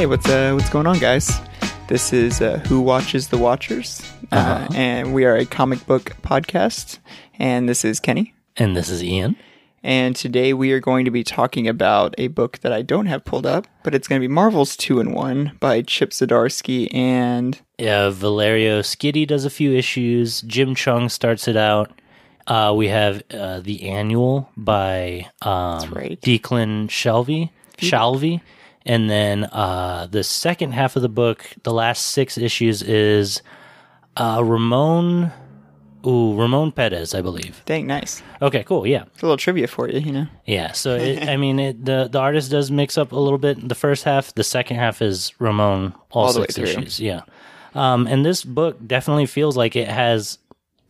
Hey, what's uh what's going on, guys? This is uh, Who Watches the Watchers, uh, Uh-huh. and we are a comic book podcast. And this is Kenny. And this is Ian. And today we are going to be talking about a book that I don't have pulled up, but it's going to be Marvel's Two in One by Chip Zdarsky and Yeah, Valerio Schiti does a few issues. Jim Cheung starts it out. Uh, we have uh, the annual by um, right. Declan Shelby, Shalvey. And then uh, the second half of the book, the last six issues, is uh, Ramon. Ooh, Ramon Perez, I believe. dang nice. Okay, cool. Yeah. It's a little trivia for you, you know. Yeah, so it, I mean, it, the the artist does mix up a little bit. The first half, the second half is Ramon, all, All six issues. Yeah, um, and this book definitely feels like it has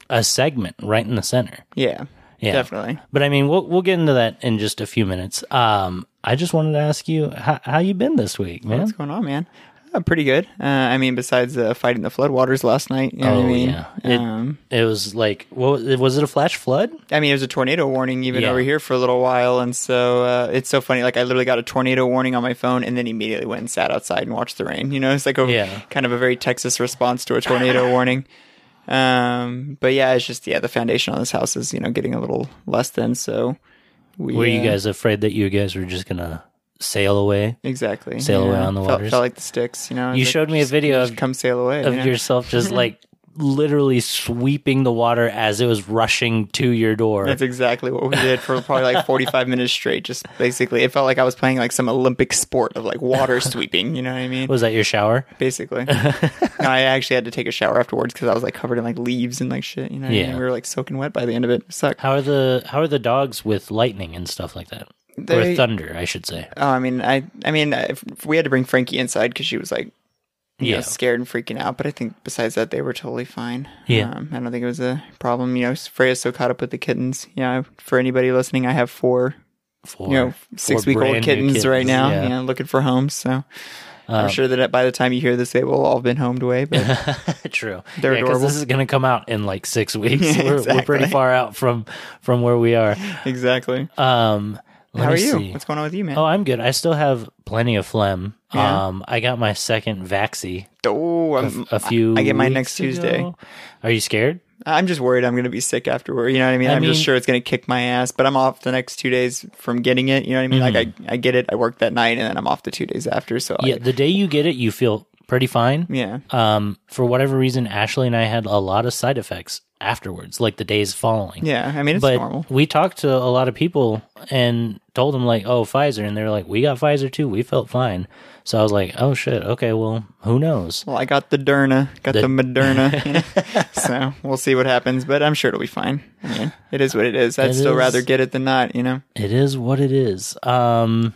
a segment right in the center. Yeah, Yeah, definitely. But I mean, we'll we'll get into that in just a few minutes. Um, I just wanted to ask you how how you been this week, man? What's going on, man? Uh, pretty good. Uh, I mean, besides uh, fighting the floodwaters last night, you know what I Oh, mean? yeah. It- um, It was like, what was it, was it a flash flood? I mean, it was a tornado warning even Yeah. over here for a little while, and so uh, it's so funny. Like, I literally got a tornado warning on my phone, and then immediately went and sat outside and watched the rain. You know, it's like a Yeah. kind of a very Texas response to a tornado warning. Um, but yeah, it's just yeah, the foundation on this house is you know getting a little less than. So we Were you uh, guys afraid that you guys were just gonna sail away? exactly sail away on the Felt- waters? Felt, like the sticks. You know, You It's like, showed me a video just of- come sail away of you know? yourself just like literally sweeping the water as it was rushing to your door. That's exactly what we did for probably like 45 minutes straight. Just basically, it felt like I was playing like some Olympic sport of like water sweeping. You know what I mean? was that your shower? Basically, No, I actually had to take a shower afterwards because I was like covered in like leaves and like shit. You know, what I mean? Yeah. we were like soaking wet by the end of it. It sucked. How are the how are the dogs with lightning and stuff like that? They- or thunder, I should say. Oh, I mean, I, I mean, if we had to bring Frankie inside because she was like, you Yeah. know, scared and freaking out. But I think besides that, they were totally fine. Yeah. um, I don't think it was a problem. You know, Freya's so caught up with the kittens. Yeah, for anybody listening, I have four For you know six week old new kittens, right now, yeah. you know, looking for homes. So I'm Um, sure that by the time you hear this, they will all have been homed away. But True. They're yeah, adorable. this is going to come out in like six weeks. Yeah, we're, we're pretty far out from from where we are. exactly. Um, let How are you? see. What's going on with you, man? Oh, I'm good. I still have plenty of phlegm. Yeah. Um, I got my second vaxi. Oh, a, I'm, a few. I get mine next Tuesday. ago. Are you scared? I'm just worried I'm going to be sick afterward. You know what I mean? I I'm just sure it's going to kick my ass. But I'm off the next two days from getting it. You know what I mean? Like I, I get it. I work that night, and then I'm off the two days after. So Mm-hmm. Yeah. I, The day you get it, you feel pretty fine. yeah. Um, for whatever reason, Ashley and I had a lot of side effects afterwards, like the days following. Yeah, I mean it's but normal. we talked to a lot of people and told them like, "Oh, Pfizer," and they're like, "We got Pfizer too. We felt fine." So I was like, "Oh shit. Okay, well, who knows?" Well, I got the Derna, got the, The- Moderna, so we'll see what happens. But I'm sure it'll be fine. I mean, it is what it is. I'd It still is. rather get it than not. You know. It is what it is. Um,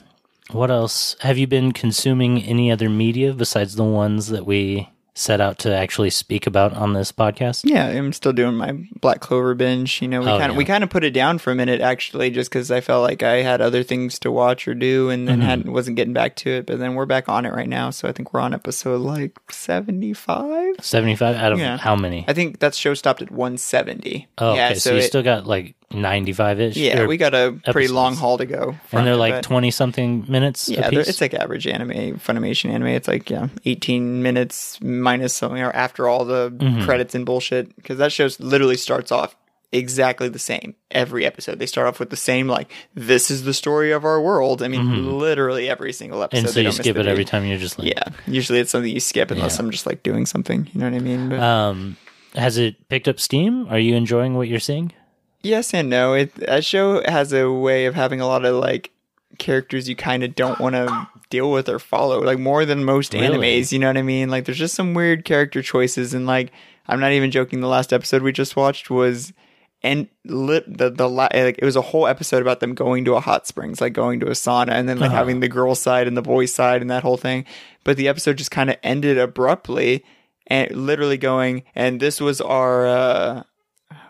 what else? Have you been consuming any other media besides the ones that we set out to actually speak about on this podcast? Yeah, I'm still doing my Black Clover binge. You know, we Oh, kind of yeah. we kind of put it down for a minute actually, just because I felt like I had other things to watch or do, and Mm-hmm. then hadn't wasn't getting back to it. But then we're back on it right now, so I think we're on episode like 75. Seventy-five out of Yeah. how many? I think that show stopped at 170. Oh, yeah, okay. So, you it- still got like ninety-five ish. yeah, we got a pretty episodes. long haul to go. and they're like twenty something minutes. Yeah, a piece? it's like average anime, Funimation anime. It's like yeah, eighteen minutes minus something or after all the Mm-hmm. credits and bullshit. Because that show literally starts off exactly the same every episode. They start off with the same like this is the story of our world. I mean, literally every single episode. Mm-hmm. and so you skip it every time. You're just like, Yeah, usually it's something you skip unless Yeah. I'm just like doing something. You know what I mean? But Um, has it picked up steam? Are you enjoying what you're seeing? Yes and no. It that show has a way of having a lot of like characters you kind of don't want to deal with or follow, like more than most Really? animes. You know what I mean? Like there's just some weird character choices, and like I'm not even joking. The last episode we just watched was. And lit the the la- like it was a whole episode about them going to a hot springs, like going to a sauna, and then like Uh-huh. having the girl side and the boy side and that whole thing. But the episode just kind of ended abruptly, and literally going, and this was our uh,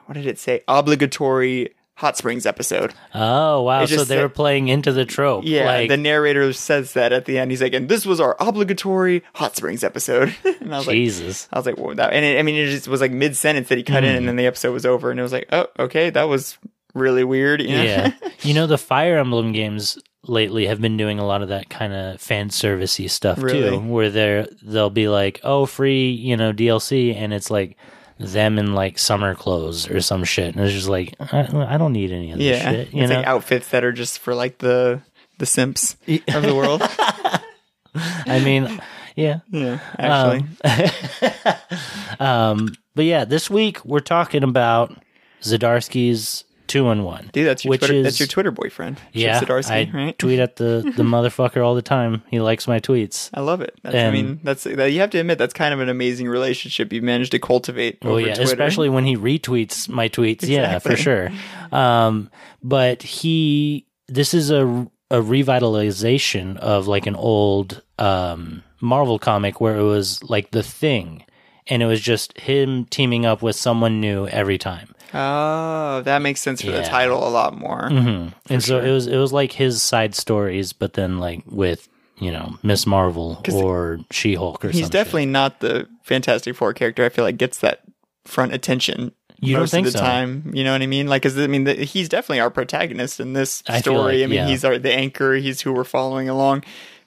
what did it say? Obligatory hot springs episode. Oh wow! So they said- were playing into the trope. Yeah, like, the narrator says that at the end. He's like, and this was our obligatory hot springs episode. and I was like, Jesus. I was like, well, that, and it, I mean, it just was like mid sentence that he cut Hmm. in, and then the episode was over, and it was like, oh, okay, that was really weird. you know? yeah. You know the Fire Emblem games lately have been doing a lot of that kind of fan servicey stuff Really? too, where they're they'll be like, "Oh, free, you know, DLC," and it's like them in like summer clothes or some shit, and it's just like, I, I don't need any of this Yeah, shit, you it's know. like outfits that are just for like the the simps of the world. I mean, yeah. yeah, actually, Um, but yeah, this week we're talking about Zdarsky's two in one. dude, that's your which Twitter, is that's your Twitter boyfriend. Chip yeah. Zdarsky, I right? tweet at the the motherfucker all the time. He likes my tweets. I love it. That's, I mean, that's that, you have to admit that's kind of an amazing relationship you've managed to cultivate. Oh over yeah, Twitter. especially when he retweets my tweets. Yeah, for sure. Um, but he, this is a a revitalization of like an old um Marvel comic where it was like the Thing, and it was just him teaming up with someone new every time. Oh, that makes sense for the title a lot more. hmm And so sure. it was it was like his side stories, but then like with you know Miss Marvel or She Hulk or something. He's definitely not the Fantastic Four character. I feel like gets that front attention. You don't most think of the so? time, you know what I mean? Like, 'cause, I mean, the, he's definitely our protagonist in this I story. like, I mean, yeah. he's our the anchor. He's who we're following along.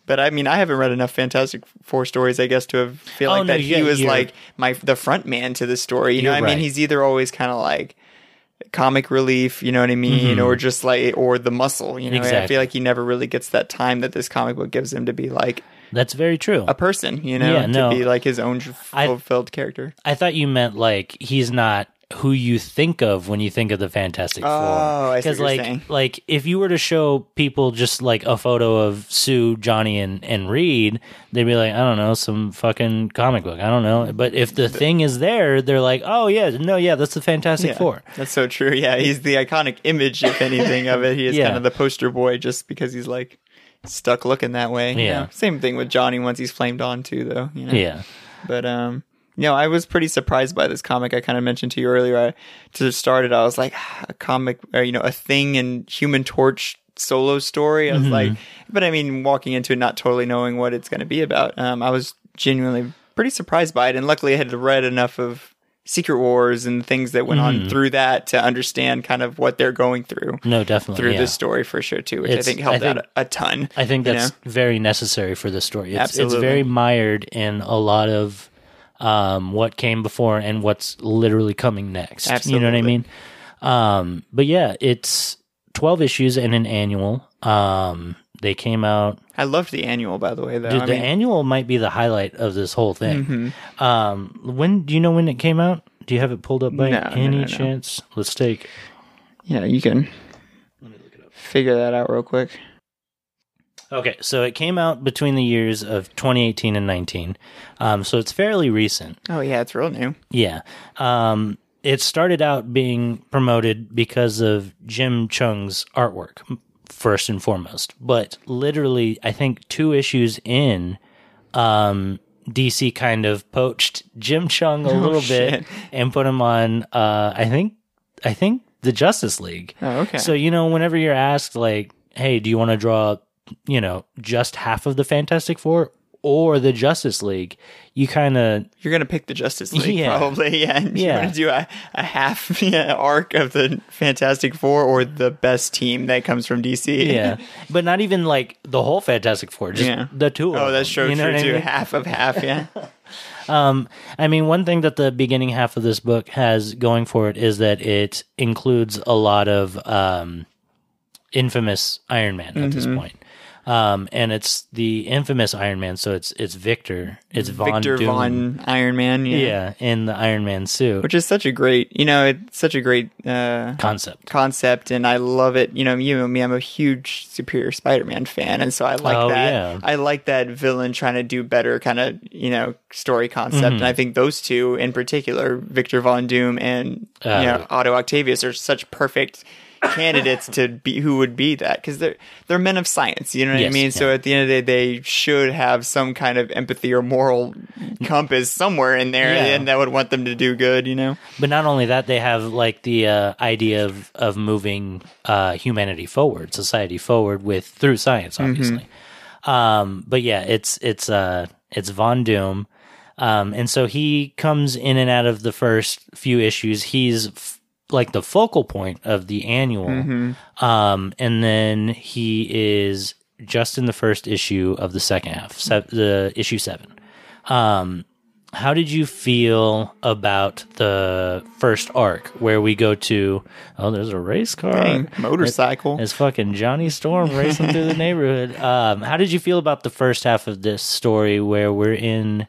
But I mean, I haven't read enough Fantastic Four stories, I guess, to have feel Oh, like no, that yeah, he was like my the front man to the story. You know, what I mean, he's either always kind of like comic relief, you know what I mean, Mhm. or just like or the muscle. You know, I Exactly. feel like he never really gets that time that this comic book gives him to be like That's very true. a person. You know, Yeah, to no. be like his own I- fulfilled character. I thought you meant like he's not who you think of when you think of the Fantastic Four. Oh, I see like saying. like if you were to show people just like a photo of Sue, Johnny, and and Reed, they'd be like, I don't know, some fucking comic book. I don't know. But if the thing is there, they're like, oh yeah, no, yeah, that's the Fantastic Yeah, Four. That's so true. Yeah, he's the iconic image, if anything, of it. He is Yeah. kind of the poster boy just because he's like stuck looking that way. you Yeah. know? Same thing with Johnny once he's flamed on too, though. You know? Yeah. But um, you know, I was pretty surprised by this comic. I kind of mentioned to you earlier. I, to start it, I was like, "Ah, a comic, or you know, a thing and Human Torch solo story. I was Mm-hmm. like, but I mean, walking into it not totally knowing what it's going to be about, um, I was genuinely pretty surprised by it. And luckily, I had read enough of Secret Wars and things that went Mm-hmm. on through that to understand kind of what they're going through No, definitely. through yeah. this story for sure too, which I think helped I think- out a, a ton. I think you that's know? very necessary for the story. It's, it's very mired in a lot of um, what came before and what's literally coming next. You know what I mean? Um, but yeah, it's 12 issues and an annual. Um, they came out. I loved the annual, by the way. Though Dude, I the mean, annual might be the highlight of this whole thing. Mm-hmm. Um, when do you know when it came out? Do you have it pulled up by no, any no, no. chance? Let's take. yeah, you can Let me look it up. figure that out real quick. Okay, so it came out between the years of 2018 and 19. Um, so it's fairly recent. Oh yeah, it's real new. Yeah. Um, it started out being promoted because of Jim Cheung's artwork, first and foremost. But literally, I think two issues in, um, DC kind of poached Jim Cheung a little bit and put him on, uh, I think, I think the Justice League. Oh, okay. So, you know, whenever you're asked, like, hey, do you want to draw, you know, just half of the Fantastic Four or the Justice League, you kind of You're gonna pick the Justice League, Yeah. probably. Yeah, and Yeah. You're gonna do a, a half yeah, arc of the Fantastic Four or the best team that comes from DC. yeah, but not even like the whole Fantastic Four, just Yeah. the two. Of Oh, that's true. you know true I mean? Half of half. Yeah. Um, I mean, one thing that the beginning half of this book has going for it is that it includes a lot of um, infamous Iron Man at this Mm-hmm. point. Um, and it's the infamous Iron Man, so it's it's Victor, it's Von Victor Doom, Von Iron Man. Yeah. yeah, in the Iron Man suit Which is such a great, you know, it's such a great uh, concept. concept, and I love it. You know, you and me, I'm a huge Superior Spider-Man fan, and so I like Oh, that. yeah. I like that villain trying to do better, kind of, you know, story concept. Mm-hmm. And I think those two, in particular, Victor Von Doom and Uh, you know Otto Octavius, are such perfect candidates to be who would be that because they're they're men of science. You know what I Yes, mean? So at the end of the day, they should have some kind of empathy or moral compass somewhere in there, Yeah. and that would want them to do good. You know? But not only that, they have like the uh, idea of of moving uh, humanity forward, society forward with through science, obviously. Um, but yeah, it's it's uh it's Von Doom, um, and so he comes in and out of the first few issues. He's like the focal point of the annual. Um, and then he is just in the first issue of the second half, se- the issue seven. Um, how did you feel about the first arc where we go to? Oh, there's a race car. Dang, motorcycle. It's fucking Johnny Storm racing through the neighborhood. Um, how did you feel about the first half of this story where we're in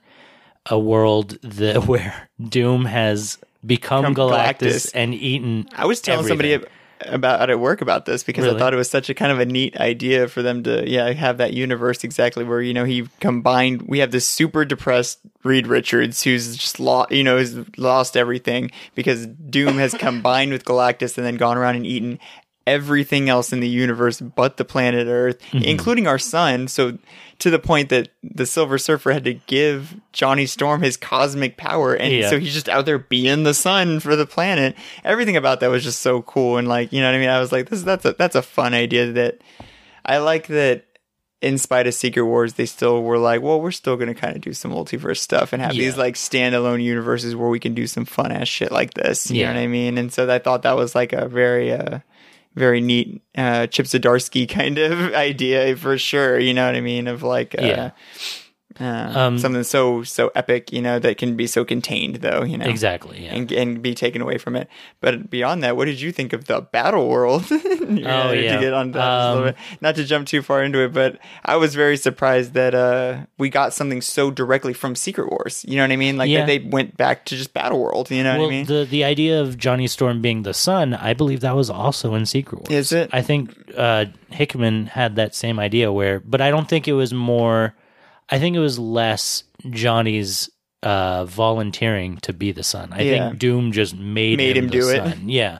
a world that where Doom has become Become Galactus, Galactus. and eaten? I was telling somebody about at work about this because Really? I thought it was such a kind of a neat idea for them to yeah have that universe exactly where you know he combined we have this super depressed Reed Richards who's just lost you know has lost everything because Doom has combined with Galactus and then gone around and eaten everything else in the universe but the planet Earth Mm-hmm. including our sun so to the point that the Silver Surfer had to give Johnny Storm his cosmic power and Yeah. so he's just out there being the sun for the planet. Everything about that was just so cool and like, you know what I mean? I was like, this that's a that's a fun idea that I like that in spite of Secret Wars, they still were like, well, we're still gonna kind of do some multiverse stuff and have Yeah. these like standalone universes where we can do some fun ass shit like this. You Yeah. know what I mean? And so I thought that was like a very uh very neat uh Chip Zdarsky kind of idea for sure. You know what I mean? Of like uh, Yeah. Uh, Um, something so so epic, you know, that can be so contained though, you know exactly. Yeah. and, and be taken away from it. But beyond that, what did you think of the battle world? Oh, yeah. To get on that just a little Um, bit. Not to jump too far into it, but I was very surprised that uh, we got something so directly from Secret Wars. You know what I mean? Like Yeah. that they went back to just battle world. You know well, what I mean? the the idea of Johnny Storm being the sun, I believe that was also in Secret Wars. Is it? I think uh, Hickman had that same idea where, but I don't think it was more. I think it was less Johnny's uh, volunteering to be the son. I Yeah. think Doom just made Made him, him the do it. Yeah.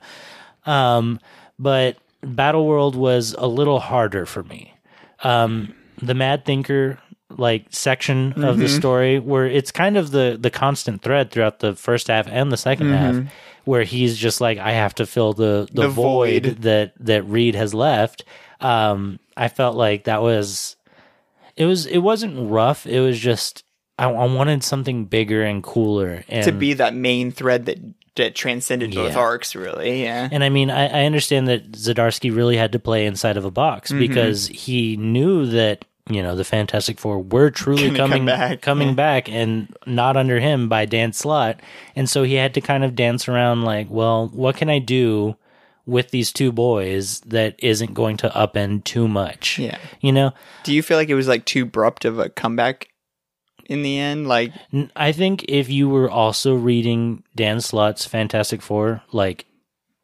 Um, but Battle World was a little harder for me. Um, the Mad Thinker like section of Mm-hmm. the story where it's kind of the the constant thread throughout the first half and the 2nd half where he's just like I have to fill the the, Mm-hmm. The void, void. that that Reed has left. Um, I felt like that was it was it wasn't rough. It was just I, I wanted something bigger and cooler and to be that main thread that that transcended both arcs, really. Yeah. And I mean, I, I understand that Zdarsky really had to play inside of a box Mm-hmm. because he knew that you know the Fantastic Four were truly Gonna coming back, coming yeah. back, and not under him by Dan Slott, and so he had to kind of dance around like, well, what can I do with these two boys that isn't going to upend too much? Yeah. you know. Do you feel like it was like too abrupt of a comeback in the end? Like, I think if you were also reading Dan Slott's Fantastic Four, like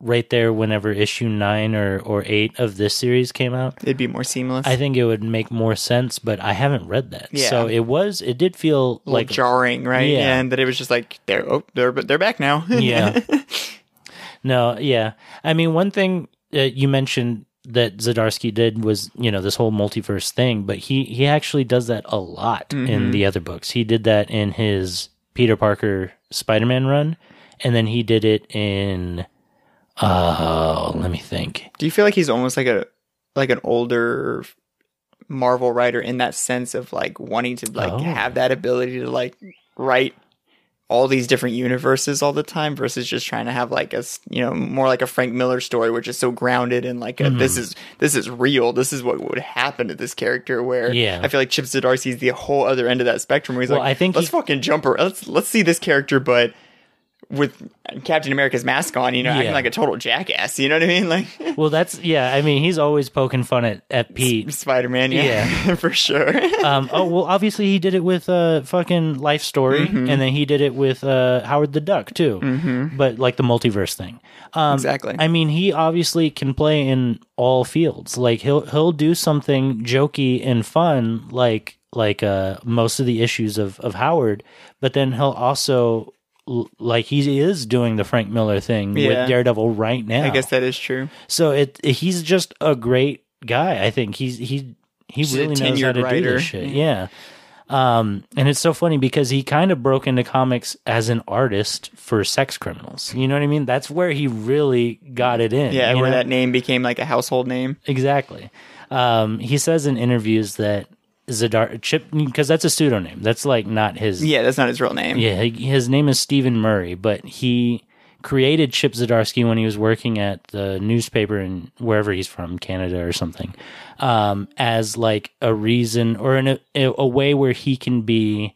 right there, whenever issue nine or, or eight of this series came out, it'd be more seamless. I think it would make more sense. But I haven't read that, Yeah. so it was it did feel like jarring, right? Yeah. and that it was just like they're oh they're they're back now. yeah. no, yeah. I mean, one thing that you mentioned that Zdarsky did was you know this whole multiverse thing, but he he actually does that a lot Mm-hmm. in the other books. He did that in his Peter Parker Spider Man run, and then he did it in. Oh, let me think. Do you feel like he's almost like a like an older Marvel writer in that sense of like wanting to like Oh. have that ability to like write all these different universes all the time versus just trying to have like a you know more like a Frank Miller story which is so grounded and like a, Mm-hmm. this is this is real this is what would happen to this character where Yeah. I feel like Chip Zdarsky is the whole other end of that spectrum where he's Well, like I think let's he- fucking jump her let's let's see this character but with Captain America's mask on you know acting like a total jackass you know what I mean like Well, that's yeah. I mean, he's always poking fun at at Pete. Spider Man, yeah, for sure. um, oh well, obviously he did it with uh, fucking Life Story, Mm-hmm. and then he did it with uh, Howard the Duck too. Mm-hmm. But like the multiverse thing, um, Exactly. I mean, he obviously can play in all fields. Like he'll he'll do something jokey and fun, like like uh, most of the issues of of Howard, but then he'll also. Like he is doing the Frank Miller thing Yeah. with Daredevil right now. I guess that is true. So it he's just a great guy. I think he's he he really knows how to do this shit. Yeah. Um, and it's so funny because he kind of broke into comics as an artist for sex criminals. You know what I mean? That's where he really got it in. Yeah, where know? that name became like a household name. exactly. Um, he says in interviews that Zadar Chip because that's a pseudonym. That's like not his Yeah, that's not his real name. yeah, his name is Stephen Murray, but he created Chip Zdarsky when he was working at the newspaper in wherever he's from, Canada or something, um, as like a reason or in a, a way where he can be,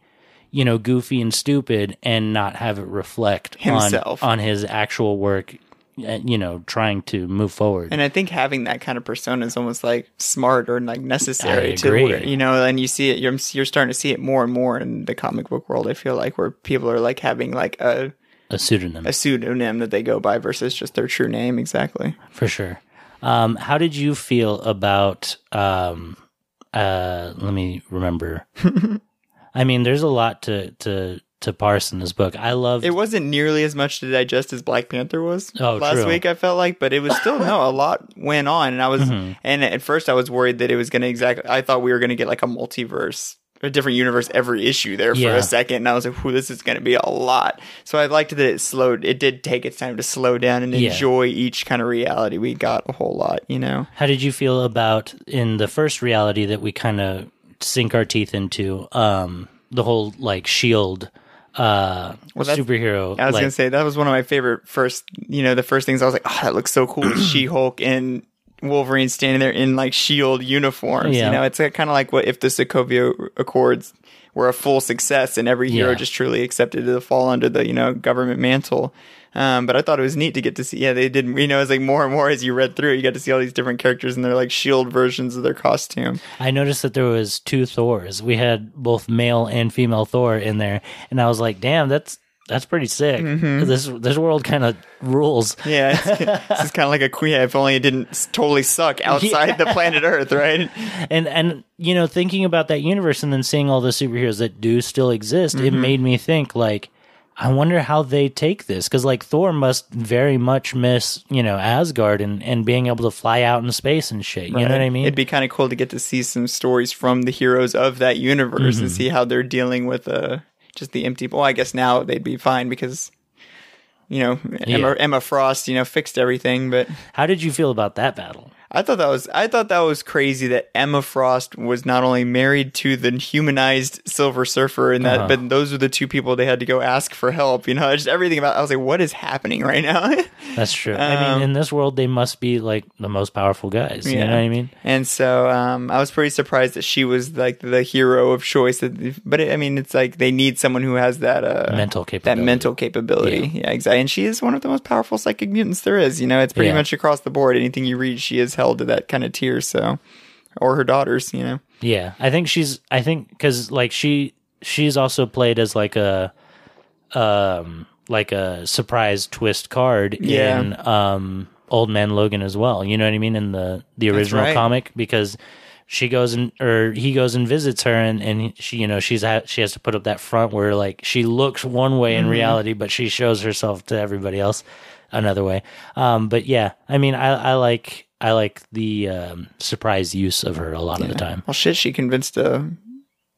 you know, goofy and stupid and not have it reflect Himself. on on his actual work. You know, trying to move forward. And I think having that kind of persona is almost like smart or like necessary to where, you know, and you see it, you're, you're starting to see it more and more in the comic book world. I feel like where people are like having like a, a pseudonym. a pseudonym that they go by versus just their true name. Exactly. for sure. Um, how did you feel about? Um, uh, let me remember. I mean, there's a lot to to to parse in this book. I love. It wasn't nearly as much to digest as Black Panther was Oh, last true. week. I felt like, but it was still no a lot went on, and I was Mm-hmm. and at first I was worried that it was going to exactly. I thought we were going to get like a multiverse, a different universe every issue there for Yeah. a second, and I was like, "Whew, this is going to be a lot." So I liked that it slowed. It did take its time to slow down and Yeah. enjoy each kind of reality. We got a whole lot, you know. how did you feel about in the first reality that we kind of sink our teeth into? Um, the whole like shield uh that's- superhero. I was like, gonna say that was one of my favorite first. You know, the first things I was like, "Oh, that looks so cool." She Hulk and Wolverine standing there in like Shield uniforms. Yeah. You know, it's kind of like what if the Sokovia Accords were a full success and every hero Yeah. just truly accepted to fall under the you know government mantle. Um, but I thought it was neat to get to see. Yeah, they did. You know, it's like more and more as you read through, you got to see all these different characters and their like Shield versions of their costume. I noticed that there was two Thors. We had both male and female Thor in there, and I was like, "Damn, that's that's pretty sick." Mm-hmm. This this world kind of rules. Yeah, it's, this is kind of like a queen. If only it didn't totally suck outside the planet Earth, right? and and you know thinking about that universe and then seeing all the superheroes that do still exist it Mm-hmm. made me think like i wonder how they take this because like thor must very much miss you know asgard and and being able to fly out in space and shit you know what i mean It'd be kind of cool to get to see some stories from the heroes of that universe Mm-hmm. and see how they're dealing with uh, just the empty. Well, I guess now they'd be fine because you know Emma, Yeah. Emma Frost, you know, fixed everything. But how did you feel about that battle I thought that was I thought that was crazy that Emma Frost was not only married to the humanized Silver Surfer and that, Uh-huh. but those were the two people they had to go ask for help. You know, just everything about. I was like, what is happening right now? that's true i Um, mean in this world they must be like the most powerful guys you know what i mean And so um, I was pretty surprised that she was like the hero of choice. But it, I mean, it's like they need someone who has that uh, Mental capability. that mental capability. Yeah. exactly. And she is one of the most powerful psychic mutants there is. You know, it's pretty Yeah. much across the board. Anything you read, she is held to that kind of tier. So, or her daughters. You know, Yeah, I think she's. I think because like she she's also played as like a um like a surprise twist card Yeah. in um Old Man Logan as well. You know what I mean in the the original right. comic because she goes and or he goes and visits her and and she you know she's ha- she has to put up that front where like she looks one way Mm-hmm. in reality but she shows herself to everybody else another way. Um but yeah, I mean I I like I like the um, surprise use of her a lot of the time. well, shit, she convinced a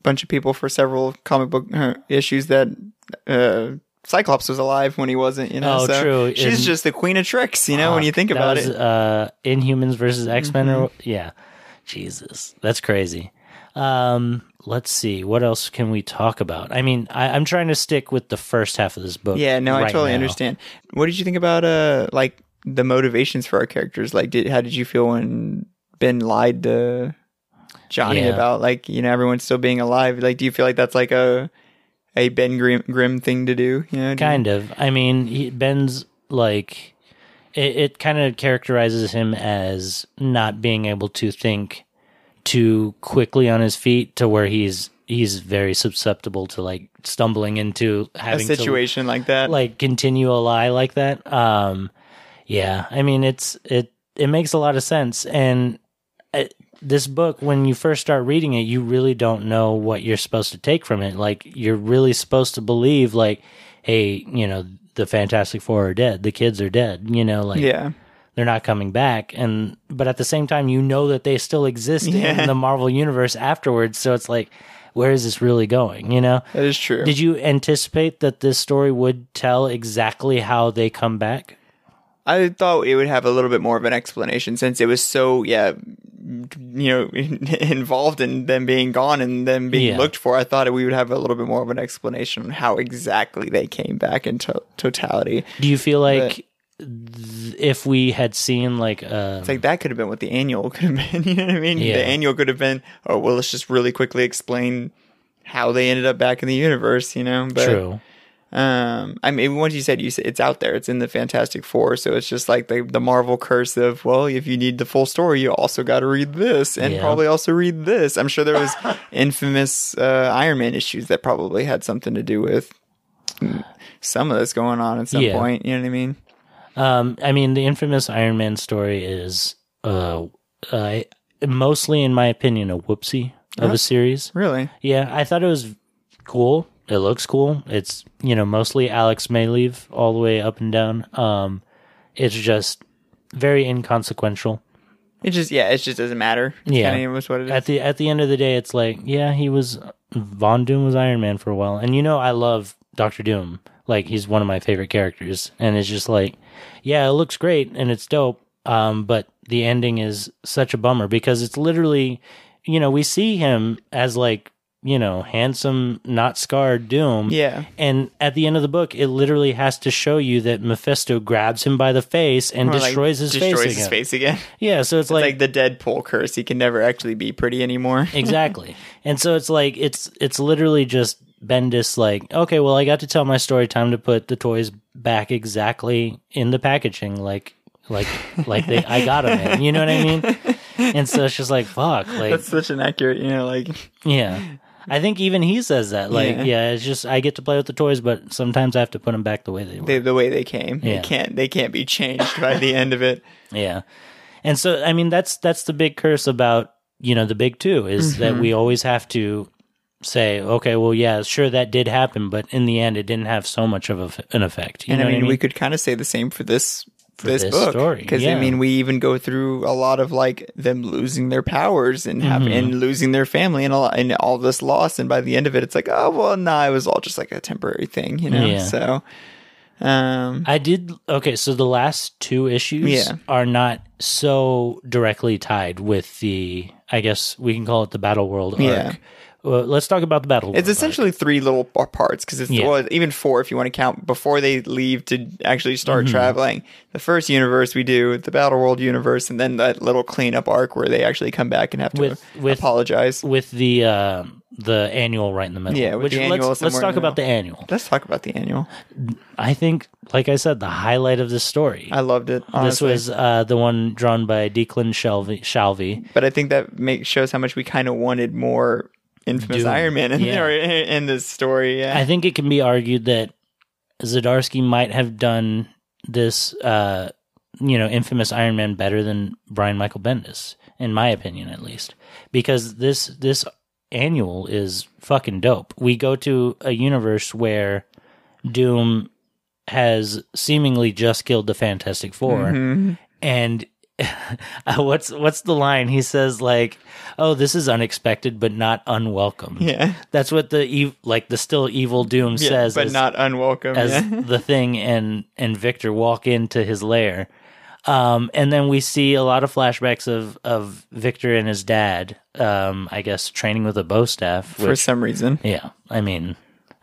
bunch of people for several comic book uh, issues that. Uh, Cyclops was alive when he wasn't, you know. Oh, so true. She's And- just the queen of tricks, you know. when you think That about was, it, Mm-hmm. uh, Inhumans versus X Men, or yeah, Jesus, that's crazy. Um, let's see, what else can we talk about? I mean, I, I'm trying to stick with the first half of this book. Yeah, no, I totally now. understand. What did you think about uh like the motivations for our characters? Like did how did you feel when Ben lied to Johnny Yeah. about like, you know, everyone still being alive? Like do you feel like that's like a a Ben Grimm, Grimm thing to do, you know? Do you- Kind of. I mean, he, Ben's like it, it kind of characterizes him as not being able to think too quickly on his feet to where he's he's very susceptible to like stumbling into a having to situation like that. like continue a lie like that. Um, yeah, I mean it's it it makes a lot of sense, and it, this book when you first start reading it, you really don't know what you're supposed to take from it. Like you're really supposed to believe like, hey, you know, the Fantastic Four are dead, the kids are dead, you know, like yeah. they're not coming back and but at the same time you know that they still exist Yeah. in the Marvel universe afterwards so it's like where is this really going you know That is true. did you anticipate that this story would tell exactly how they come back I thought it would have a little bit more of an explanation since it was so yeah you know involved in them being gone and them being Yeah. looked for. I thought we would have a little bit more of an explanation on how exactly they came back in to- totality. Do you feel like th- if we had seen like uh It's like that could have been what the annual could have been. You know what I mean? Yeah. The annual could have been, oh well, let's just really quickly explain how they ended up back in the universe. You know, but true. Um, I mean, once you said you said it's out there, it's in the Fantastic Four, so it's just like the the Marvel curse of well, if you need the full story, you also got to read this and Yeah. probably also read this. I'm sure there was infamous uh, Iron Man issues that probably had something to do with some of this going on at some Yeah. point. You know what I mean? Um, I mean, the infamous Iron Man story is uh, uh, mostly, in my opinion, a whoopsie of a series. Really? Yeah, I thought it was cool. It looks cool. It's you know mostly Alex Maleev all the way up and down. Um, it's just very inconsequential. It just yeah, it just doesn't matter. Yeah. Kinda was what it is. At the at the end of the day, it's like yeah, he was Von Doom was Iron Man for a while, and you know I love Doctor Doom. Like he's one of my favorite characters, and it's just like yeah, it looks great and it's dope. Um, but the ending is such a bummer because it's literally, you know, we see him as like you know handsome, not scarred Doom. yeah. And at the end of the book, it literally has to show you that Mephisto grabs him by the face and Or, like, destroys his destroys face his again. face again. Yeah, so it's, Like, like the Deadpool curse. He can never actually be pretty anymore. exactly. And so it's like it's it's literally just Bendis like, okay, well I got to tell my story, time to put the toys back exactly in the packaging like like like they I got them in. You know what I mean? And so it's just like fuck, like That's such an accurate, you know, like yeah. I think even he says that like Yeah. yeah. it's just I get to play with the toys but sometimes I have to put them back the way they were. they, the way they came. Yeah. They can't they can't be changed by the end of it. Yeah. And so I mean that's that's the big curse about, you know, the big 2 is that Mm-hmm. we always have to say, okay, well yeah, sure that did happen, but in the end it didn't have so much of a, an effect. You And know I mean, what we could kind of say the same for this this, this book because yeah. I mean, we even go through a lot of like them losing their powers and have Mm-hmm. and losing their family and a lot, and all this loss. And by the end of it, it's like, oh well, nah, it was all just like a temporary thing, you know. Yeah. So, um, I did okay, so the last two issues Yeah. are not so directly tied with the I guess we can call it the Battle World arc. Yeah. Well, let's talk about the Battle It's essentially three little parts because it's Yeah. well, even four if you want to count before they leave to actually start Mm-hmm. traveling. The first universe we do the Battle World universe, and then that little cleanup arc where they actually come back and have to With- with- apologize. with the uh, the annual right in the middle. Yeah, which let's let's talk about the annual. Let's talk about the annual. I think, like I said, the highlight of this story. I loved it. Honestly. This was uh, the one drawn by Declan Shalvey. Shalvey. but I think that makes shows how much we kind of wanted more infamous Doom. Iron Man in Yeah. there in this story. Yeah, I think it can be argued that Zdarsky might have done this, uh, you know, infamous Iron Man better than Brian Michael Bendis, in my opinion, at least, because this this annual is fucking dope. We go to a universe where Doom has seemingly just killed the Fantastic 4 Mm-hmm. and what's what's the line he says like oh this is unexpected but not unwelcome yeah, that's what the ev- like the still evil doom yeah, says but as, not unwelcome. as yeah. the thing and and Victor walk into his lair. Um, and then we see a lot of flashbacks of of Victor and his dad. Um, I guess training with a bow staff. for some reason. yeah, I mean,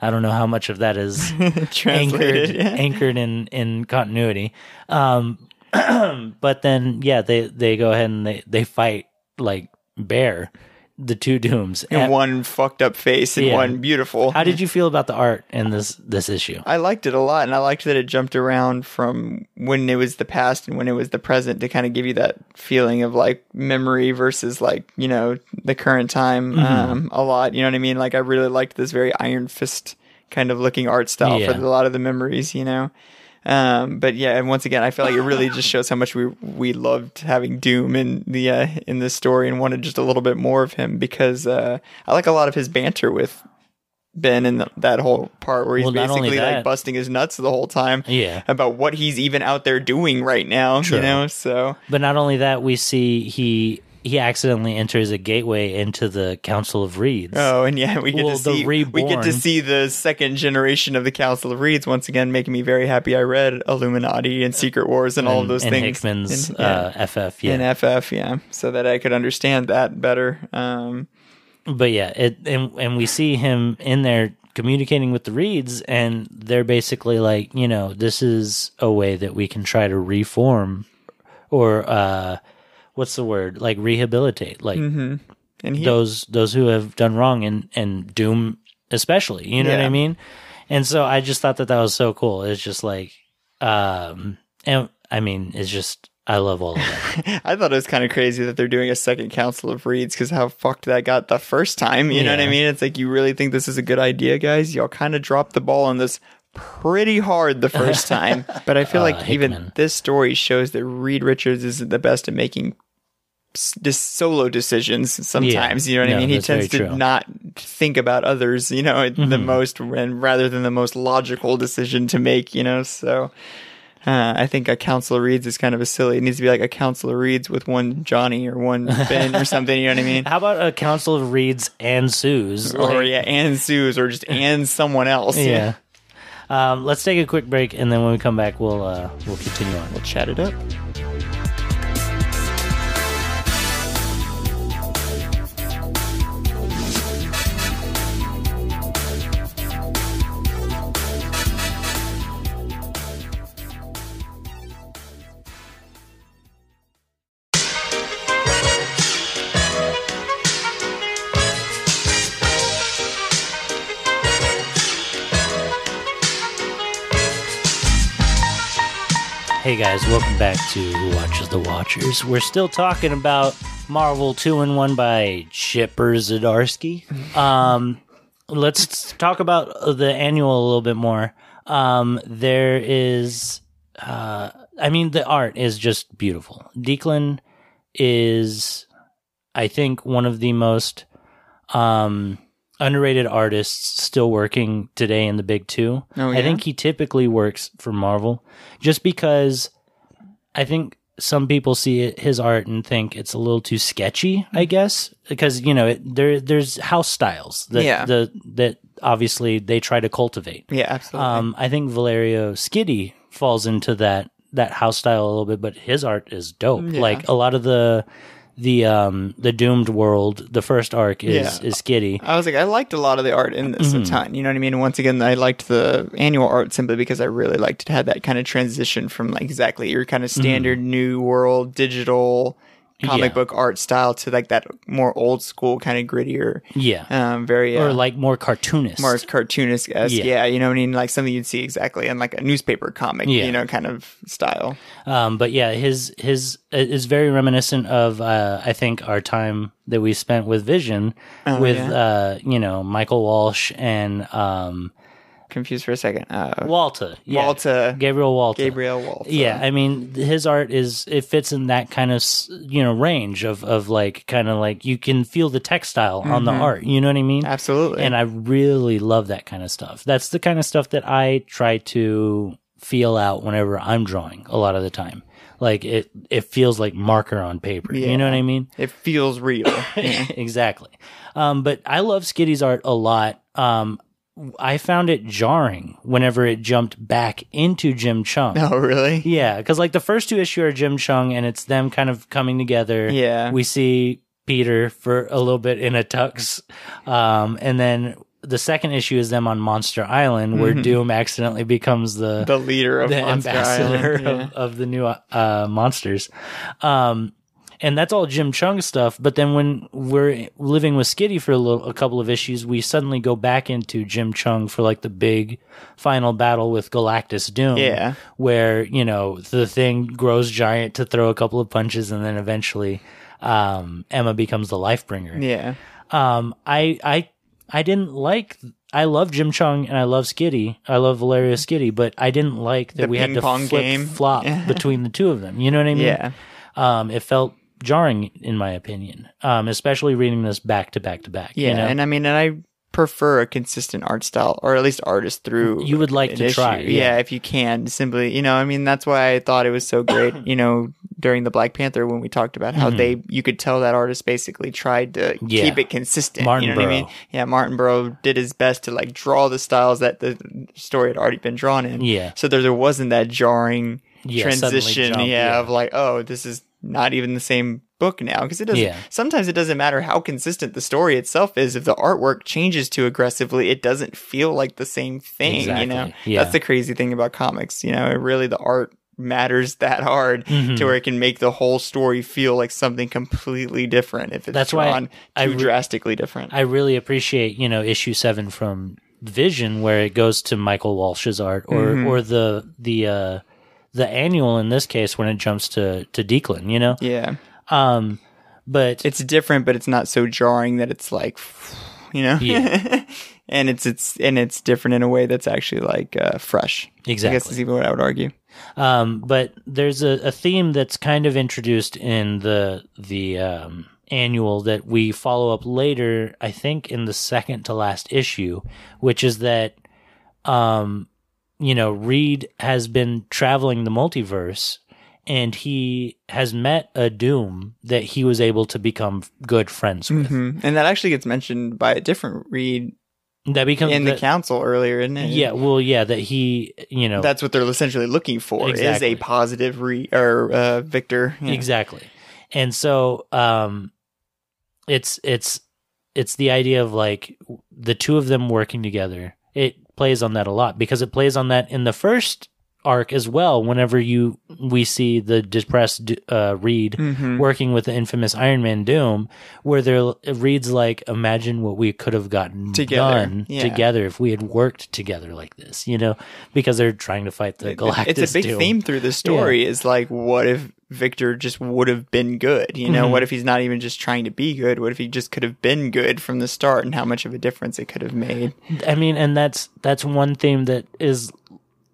I don't know how much of that is anchored Yeah. anchored in in continuity. Um, but then yeah, they they go ahead and they they fight like bear the two dooms. And At- one fucked up face and Yeah. one beautiful. how did you feel about the art in this this issue? I liked it a lot, and I liked that it jumped around from when it was the past and when it was the present to kind of give you that feeling of like memory versus like you know the current time Mm-hmm. um, a lot. You know what I mean? Like I really liked this very Iron Fist kind of looking art style Yeah. for a lot of the memories. You know. Um, but yeah, and once again, I feel like it really just shows how much we we loved having Doom in the uh, in this story and wanted just a little bit more of him because uh, I like a lot of his banter with Ben in the, that whole part where he's Well, basically like busting his nuts the whole time Yeah. about what he's even out there doing right now. True. You know, so But not only that, we see he he accidentally enters a gateway into the Council of Reeds. Oh, and yeah, we get Well, to the see we get to see the second generation of the Council of Reeds once again, making me very happy. I read Illuminati and Secret Wars and, all of those and things Hickman's in, yeah, uh, FF. Yeah, in FF, yeah, so that I could understand that better. Um, but yeah, it and and we see him in there communicating with the Reeds, and they're basically like, you know, this is a way that we can try to reform, or uh, what's the word, like rehabilitate, like and he, those those who have done wrong, and and Doom especially. You know what I mean? And so I just thought that that was so cool. It's just like, um, and I mean, it's just I love all of that. I thought it was kind of crazy that they're doing a second Council of Reeds because how fucked that got the first time. You know what I mean? It's like you really think this is a good idea, guys? Y'all kind of dropped the ball on this pretty hard the first time. but I feel Uh, like even this story shows that Reed Richards isn't the best at making just solo decisions sometimes. You know what No, I mean? He tends to. Mm-hmm. not think about others, you know, the most and rather than the most logical decision to make, you know. So uh, I think a council of reeds is kind of a silly. It needs to be like a council of reeds with one Johnny or one Ben or something. You know what I mean? How about a council of Reeds and Sues? Or Like, yeah, and Sue's or just and someone else. yeah. Um, let's take a quick break, and then when we come back, we'll uh, we'll continue on. We'll chat it up. Welcome back to Who Watches the Watchers. We're still talking about Marvel 2 in 1 by Chipper Zdarsky. Um, let's talk about the annual a little bit more. Um, there is, uh, I mean, the art is just beautiful. Declan is, I think, one of the most um, underrated artists still working today in the big two. Oh, I think he typically works for Marvel just because I think some people see it, his art and think it's a little too sketchy, I guess, because you know, it, there there's house styles that Yeah. the that obviously they try to cultivate. Yeah, absolutely. Um, I think Valerio Schiti falls into that that house style a little bit, but his art is dope. Yeah. Like a lot of the the um the doomed world, the first arc is Yeah. is Schiti. I was like, I liked a lot of the art in this Mm-hmm. a ton. You know what I mean? Once again, I liked the annual art simply because I really liked it had that kind of transition from like exactly your kind of standard new world digital comic. Yeah. book art style to like that more old school kind of grittier, Yeah. um, very uh, or like more cartoonist. more cartoonist esque. Yeah. Yeah. you know what I mean? Like something you'd see exactly in like a newspaper comic, Yeah. you know, kind of style. Um, but yeah, his his is very reminiscent of uh, I think our time that we spent with Vision, with Oh, yeah. uh, you know Michael Walsh and um, Confused for a second. Uh, Walter, yeah. Walter, Gabriel Walta, Gabriel Walta. Yeah, I mean his art is it fits in that kind of you know range of of like kind of like you can feel the textile on the art. You know what I mean? absolutely. And I really love that kind of stuff. That's the kind of stuff that I try to feel out whenever I'm drawing a lot of the time. Like it it feels like marker on paper. You know what I mean? it feels real. exactly. Um, but I love Schiti's art a lot. Um, I found it jarring whenever it jumped back into Jim Cheung. oh, really? Yeah, because like the first two issue are Jim Cheung, and it's them kind of coming together. Yeah. we see Peter for a little bit in a tux, um, and then the second issue is them on Monster Island, where Doom accidentally becomes the Mm-hmm. The leader of the Monster ambassador Island. Yeah. of, of the new uh, monsters. Um, and that's all Jim Cheung stuff. But then when we're living with Schiti for a, little, a couple of issues, we suddenly go back into Jim Cheung for like the big final battle with Galactus Doom. Yeah. Where, you know, the thing grows giant to throw a couple of punches and then eventually um, Emma becomes the life bringer Yeah. um, I I I didn't like. I love Jim Cheung and I love Schiti. I love Valeria Schiti, but I didn't like that The we had to flip game. flop between the two of them. You know what I mean? Yeah. Um, it felt jarring in my opinion, um, especially reading this back to back to back. Yeah. you know? And I mean, and I prefer a consistent art style or at least artist through You would like to issue. try, yeah. yeah. if you can simply you know i mean that's why i thought it was so great you know during the black panther when we talked about how they you could tell that artist basically tried to Mm-hmm. Yeah. keep it consistent Martin you know what i mean yeah martin burrow did his best to like draw the styles that the story had already been drawn in Yeah. so there, there wasn't that jarring Yeah, transition jump, yeah, yeah. of like oh this is not even the same book now because it doesn't Yeah. sometimes it doesn't matter how consistent the story itself is if the artwork changes too aggressively it doesn't feel like the same thing you know yeah. that's the crazy thing about comics you know it really the art matters that hard Mm-hmm. to where it can make the whole story feel like something completely different if it's That's why I too re- drastically different I really appreciate, you know, issue seven from Vision where it goes to Michael Walsh's art or Mm-hmm. or the the uh the annual in this case when it jumps to to Declan, you know? yeah Um but it's different, but it's not so jarring that it's like, you know, Yeah. and it's it's and it's different in a way that's actually like uh, fresh. Exactly. I guess is even what I would argue. Um, but there's a, a theme that's kind of introduced in the the um, annual that we follow up later. I think in the second to last issue, which is that, um, you know, Reed has been traveling the multiverse, and he has met a Doom that he was able to become good friends with. hmm And that actually gets mentioned by a different Reed That becomes in the that- council earlier, isn't it? yeah, well, yeah, that he, you know, that's what they're essentially looking for Exactly. is a positive re or uh, Victor. Yeah. Exactly. And so um it's it's it's the idea of like the two of them working together. It plays on that a lot because it plays on that in the first arc as well whenever you we see the depressed uh Reed Mm-hmm. working with the infamous Iron Man Doom where there reads like imagine what we could have gotten Together, done yeah. together if we had worked together like this, you know, because they're trying to fight the Galactus it's a big Doom. theme through the story is like what if victor just would have been good you know Mhm. what if he's not even just trying to be good what if he just could have been good from the start and how much of a difference it could have made I mean, and that's that's one theme that is.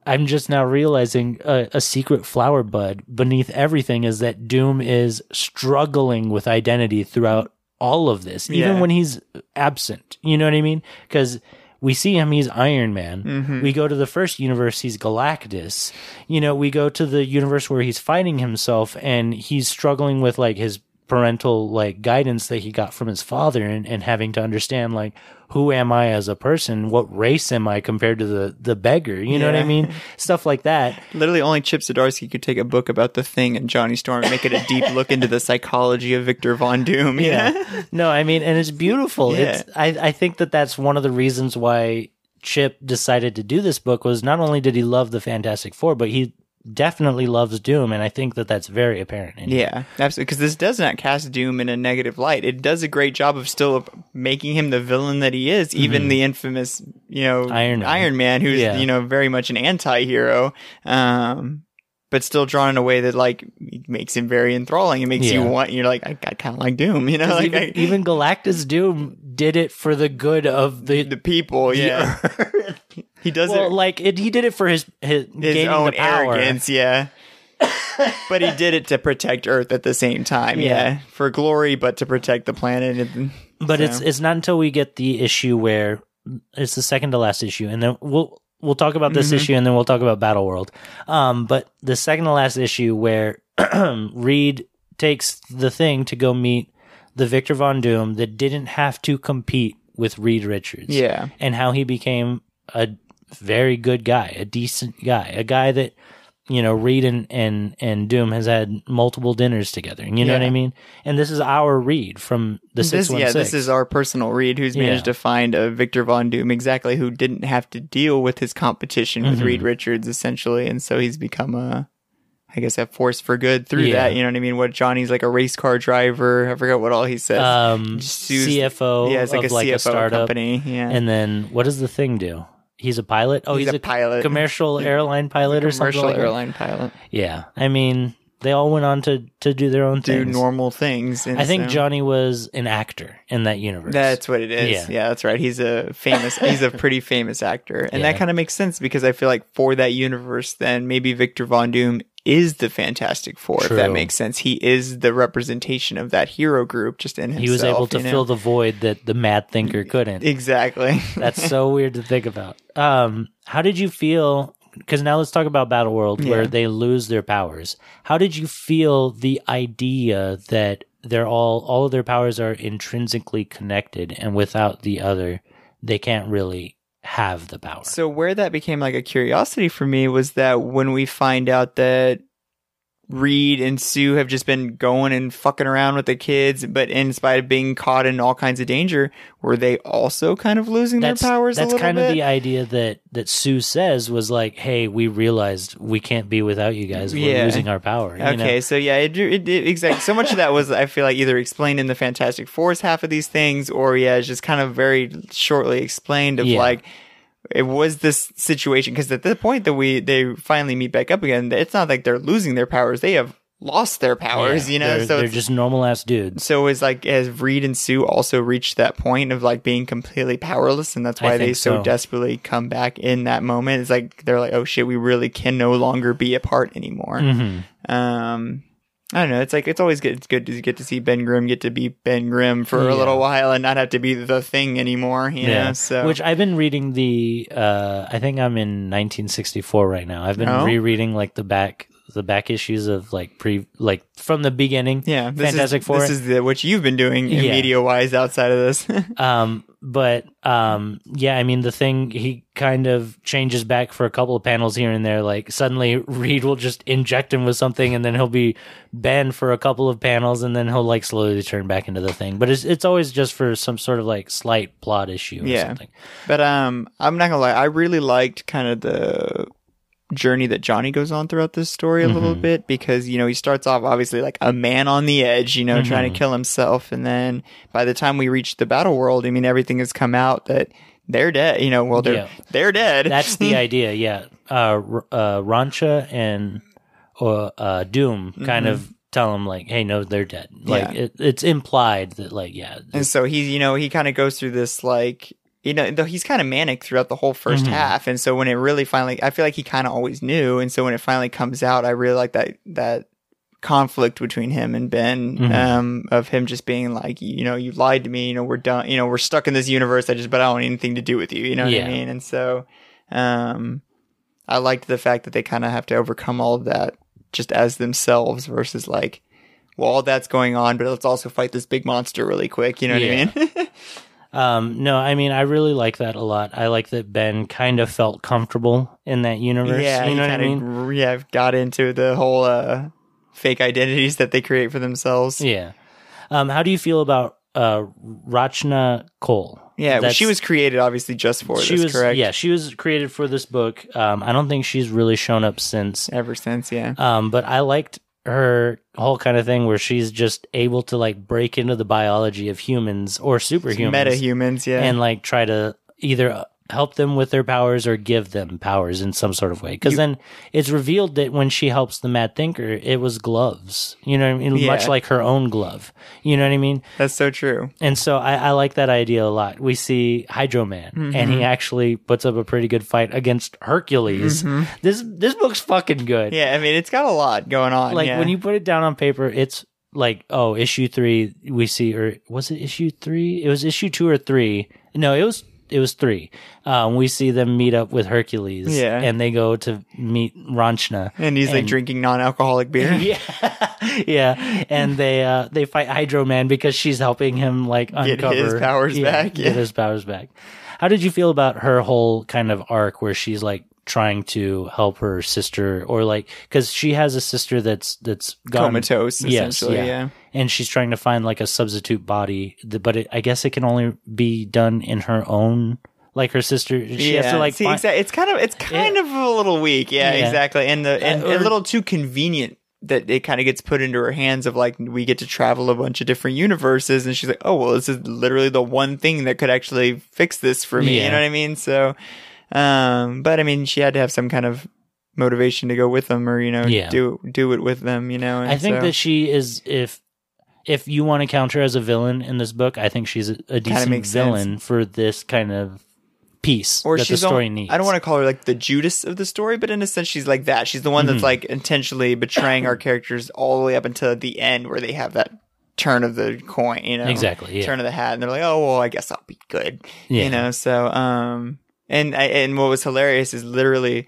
I'm just now realizing a, a secret flower bud beneath everything is that Doom is struggling with identity throughout all of this, even Yeah. when he's absent. You know what I mean? Because we see him, he's Iron Man. Mm-hmm. We go to the first universe, he's Galactus. You know, we go to the universe where he's fighting himself and he's struggling with like his parental like guidance that he got from his father and, and having to understand like who am I as a person? What race am I compared to the the beggar? You know what I mean? Stuff like that. literally only chip zdarsky could take a book about the thing and johnny storm and make it a deep look into the psychology of victor von doom yeah, no, I mean, and it's beautiful. Yeah. It's I I think that that's one of the reasons why Chip decided to do this book was not only did he love the Fantastic Four, but he definitely loves Doom, and I think that that's very apparent. In Yeah, absolutely. Because this does not cast Doom in a negative light. It does a great job of still making him the villain that he is. Even the infamous, you know, Mm-hmm. Iron Man. Iron Man, who's Yeah. you know very much an anti-hero, um, but still drawn in a way that like makes him very enthralling. It makes you want. You're like, I, I kind of like Doom. You know. like even, I, even Galactus Doom did it for the good of the. the people. Yeah, he does well, it like it, he did it for his his, his own arrogance. Yeah. but he did it to protect Earth at the same time, yeah. Yeah. For glory, but to protect the planet. And, But it's it's not until we get the issue where it's the second to last issue, and then we'll we'll talk about this Mm-hmm. issue, and then we'll talk about Battle World. Um, but the second to last issue where Reed takes the thing to go meet the Victor Von Doom that didn't have to compete with Reed Richards, Yeah. and how he became a very good guy, a decent guy, a guy that you know Reed and and, and Doom has had multiple dinners together. You know what I mean? And this is our Reed from the six yeah, this is our personal Reed who's managed Yeah. to find a Victor Von Doom exactly who didn't have to deal with his competition with Mhm. Reed Richards essentially, and so he's become a, I guess, a force for good through Yeah. that. You know what I mean? What Johnny's like a race car driver. I forgot what all he says. um, CFO yeah, it's like a like CFO a startup. company. Yeah, And then what does the thing do? He's a pilot. Oh, He's he's, a pilot. commercial airline pilot or something commercial like that. airline pilot Yeah, I mean, they all went on to to do their own do things. normal things. and I think so- Johnny was an actor in that universe. That's what it is. Yeah. Yeah. that's right. He's a famous, he's a pretty famous actor. And that kind of makes sense because I feel like for that universe, then maybe Victor Von Doom is the Fantastic Four, if that makes sense. He is the representation of that hero group just in himself. he was able to you know? fill the void that the Mad Thinker couldn't. Exactly. That's so weird to think about. Um, how did you feel? Because now let's talk about Battle World, where Yeah. they lose their powers. How did you feel the idea that they're all all of their powers are intrinsically connected, and without the other, they can't really have the power? So where that became like a curiosity for me was that when we find out that Reed and Sue have just been going and fucking around with the kids, but in spite of being caught in all kinds of danger, were they also kind of losing that's their powers that's a little kind bit? of the idea that that Sue says was like, "Hey, we realized we can't be without you guys. We're Yeah. losing our power." you know? Okay, so yeah, it, it, it exactly. So much of that was, I feel like, either explained in the Fantastic Four's half of these things, or yeah, it's just kind of very shortly explained of Yeah. like it was this situation because at the point that we they finally meet back up again, it's not like they're losing their powers; they have lost their powers. Yeah, you know, they're, so they're just normal ass dudes. so it's like as Reed and Sue also reached that point of like being completely powerless, and that's why they so so. desperately come back in that moment. It's like they're like, oh shit, we really can no longer be apart anymore. hmm Um, I don't know. It's like it's always good. It's good to get to see Ben Grimm get to be Ben Grimm for a little while and not have to be the thing anymore. You know. So Which I've been reading the uh I think I'm in 1964 right now. I've been Oh. rereading like the back the back issues of like pre like from the beginning. yeah, this Fantastic is, Four. This is the, what you've been doing Yeah. media wise outside of this. Um but um yeah, I mean the thing he kind of changes back for a couple of panels here and there like suddenly Reed will just inject him with something and then he'll be Ben for a couple of panels and then he'll like slowly turn back into the thing. But it's it's always just for some sort of like slight plot issue or Yeah. something. but um, I'm not gonna lie. I really liked kind of the journey that Johnny goes on throughout this story a little Mhm. bit because you know he starts off obviously like a man on the edge, you know, trying Mhm. to kill himself, and then by the time we reach the battle world, I mean everything has come out that they're dead. You know, well they're Yeah. they're dead. That's the idea, yeah. Uh, R- uh, Rancha and uh, uh, Doom kind of tell him like, "Hey, no, they're dead." Like Mm-hmm. Yeah. it, it's implied that, like, yeah, And so he, you know, he kind of goes through this like, you know, though he's kind of manic throughout the whole 1st Mhm. half. And so when it really finally, I feel like he kind of always knew. And so when it finally comes out, I really like that that conflict between him and Ben, Mhm. um, of him just being like, you know, you lied to me. You know, we're done. You know, we're stuck in this universe. I just, but I don't want anything to do with you. You know what I mean? And so, um, I liked the fact that they kind of have to overcome all of that just as themselves versus like. Well, all that's going on, but let's also fight this big monster really quick. You know what Yeah. I mean? Um, no, I mean, I really like that a lot. I like that Ben kind of felt comfortable in that universe. Yeah, you know what I mean? yeah got into the whole uh, fake identities that they create for themselves. Yeah, Yeah. Um, how do you feel about uh, Rachna Koul? Yeah, That's- she was created obviously just for she this, was correct? yeah she was created for this book. Um, I don't think she's really shown up since. ever since, yeah. Um, but I liked her whole kind of thing where she's just able to like break into the biology of humans or superhumans Meta humans, yeah. and like try to either help them with their powers or give them powers in some sort of way. Because then it's revealed that when she helps the Mad Thinker, it was gloves. You know what I mean? Much like her own glove. You know what I mean? That's so true. And so I, I like that idea a lot. We see Hydro Man, and Mm-hmm. he actually puts up a pretty good fight against Hercules. This this book's fucking good. Mm-hmm. Yeah, I mean it's got a lot going on. like yeah. when you put it down on paper, it's like oh, issue three we see, or was it issue three? It was issue two or three. No, it was it was three. Um, we see them meet up with Hercules, Yeah. and they go to meet Rachna. and he's like drinking non-alcoholic beer. yeah, yeah, and they uh they fight Hydro Man because she's helping him like Get uncover his powers back, yeah. Get his powers back. How did you feel about her whole kind of arc where she's like trying to help her sister, or like because she has a sister that's that's gone Comatose, Yes, essentially. yeah. yeah. and she's trying to find like a substitute body, but it, I guess it can only be done in her own. Like her sister, she has to like See, find, exa- it's kind of it's kind of a little weak. Yeah, Yeah. exactly. And the and Uh, or- a little too convenient that it kind of gets put into her hands of like we get to travel a bunch of different universes and she's like, "Oh, well, this is literally the one thing that could actually fix this for me." Yeah. You know what I mean? So um but I mean, she had to have some kind of motivation to go with them or, you know, Yeah. do do it with them, you know. And I think so- that she is if if you want to count her as a villain in this book, I think she's a, a decent villain for this kind of piece or that the she's story al- needs. I don't want to call her like the Judas of the story, but in a sense, she's like that. She's the one that's Mm-hmm. like intentionally betraying our characters all the way up until the end, where they have that turn of the coin. You know, Exactly, yeah. Turn of the hat, and they're like, "Oh, well, I guess I'll be good." Yeah. You know. So, um, and I, and what was hilarious is literally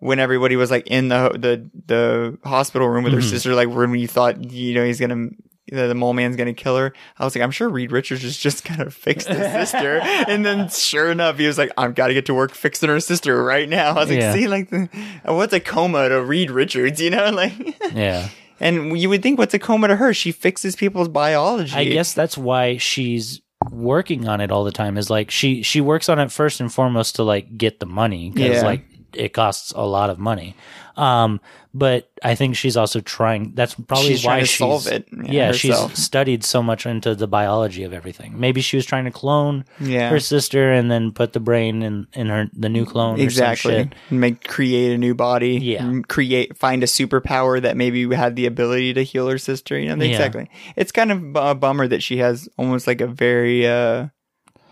when everybody was like in the the the hospital room with her Mhm. sister, like when you thought you know he's gonna. The, the mole man's gonna kill her. I was like, I'm sure Reed Richards is just gonna fix his sister. and then sure enough, he was like, I've got to get to work fixing her sister right now. I was like, Yeah. see, like, the, what's a coma to Reed Richards, you know? Like, Yeah. and you would think, what's a coma to her? She fixes people's biology. I guess that's why she's working on it all the time. Is like she she works on it first and foremost to like get the money because Yeah. like it costs a lot of money. Um, but I think she's also trying. That's probably She's why trying to she's solve it, yeah, Yeah, herself. she's studied so much into the biology of everything. Maybe she was trying to clone Yeah. her sister and then put the brain in in her the new clone. Exactly make create a new body Yeah. create find a superpower that maybe had the ability to heal her sister you know Yeah. exactly it's kind of a bummer that she has almost like a very uh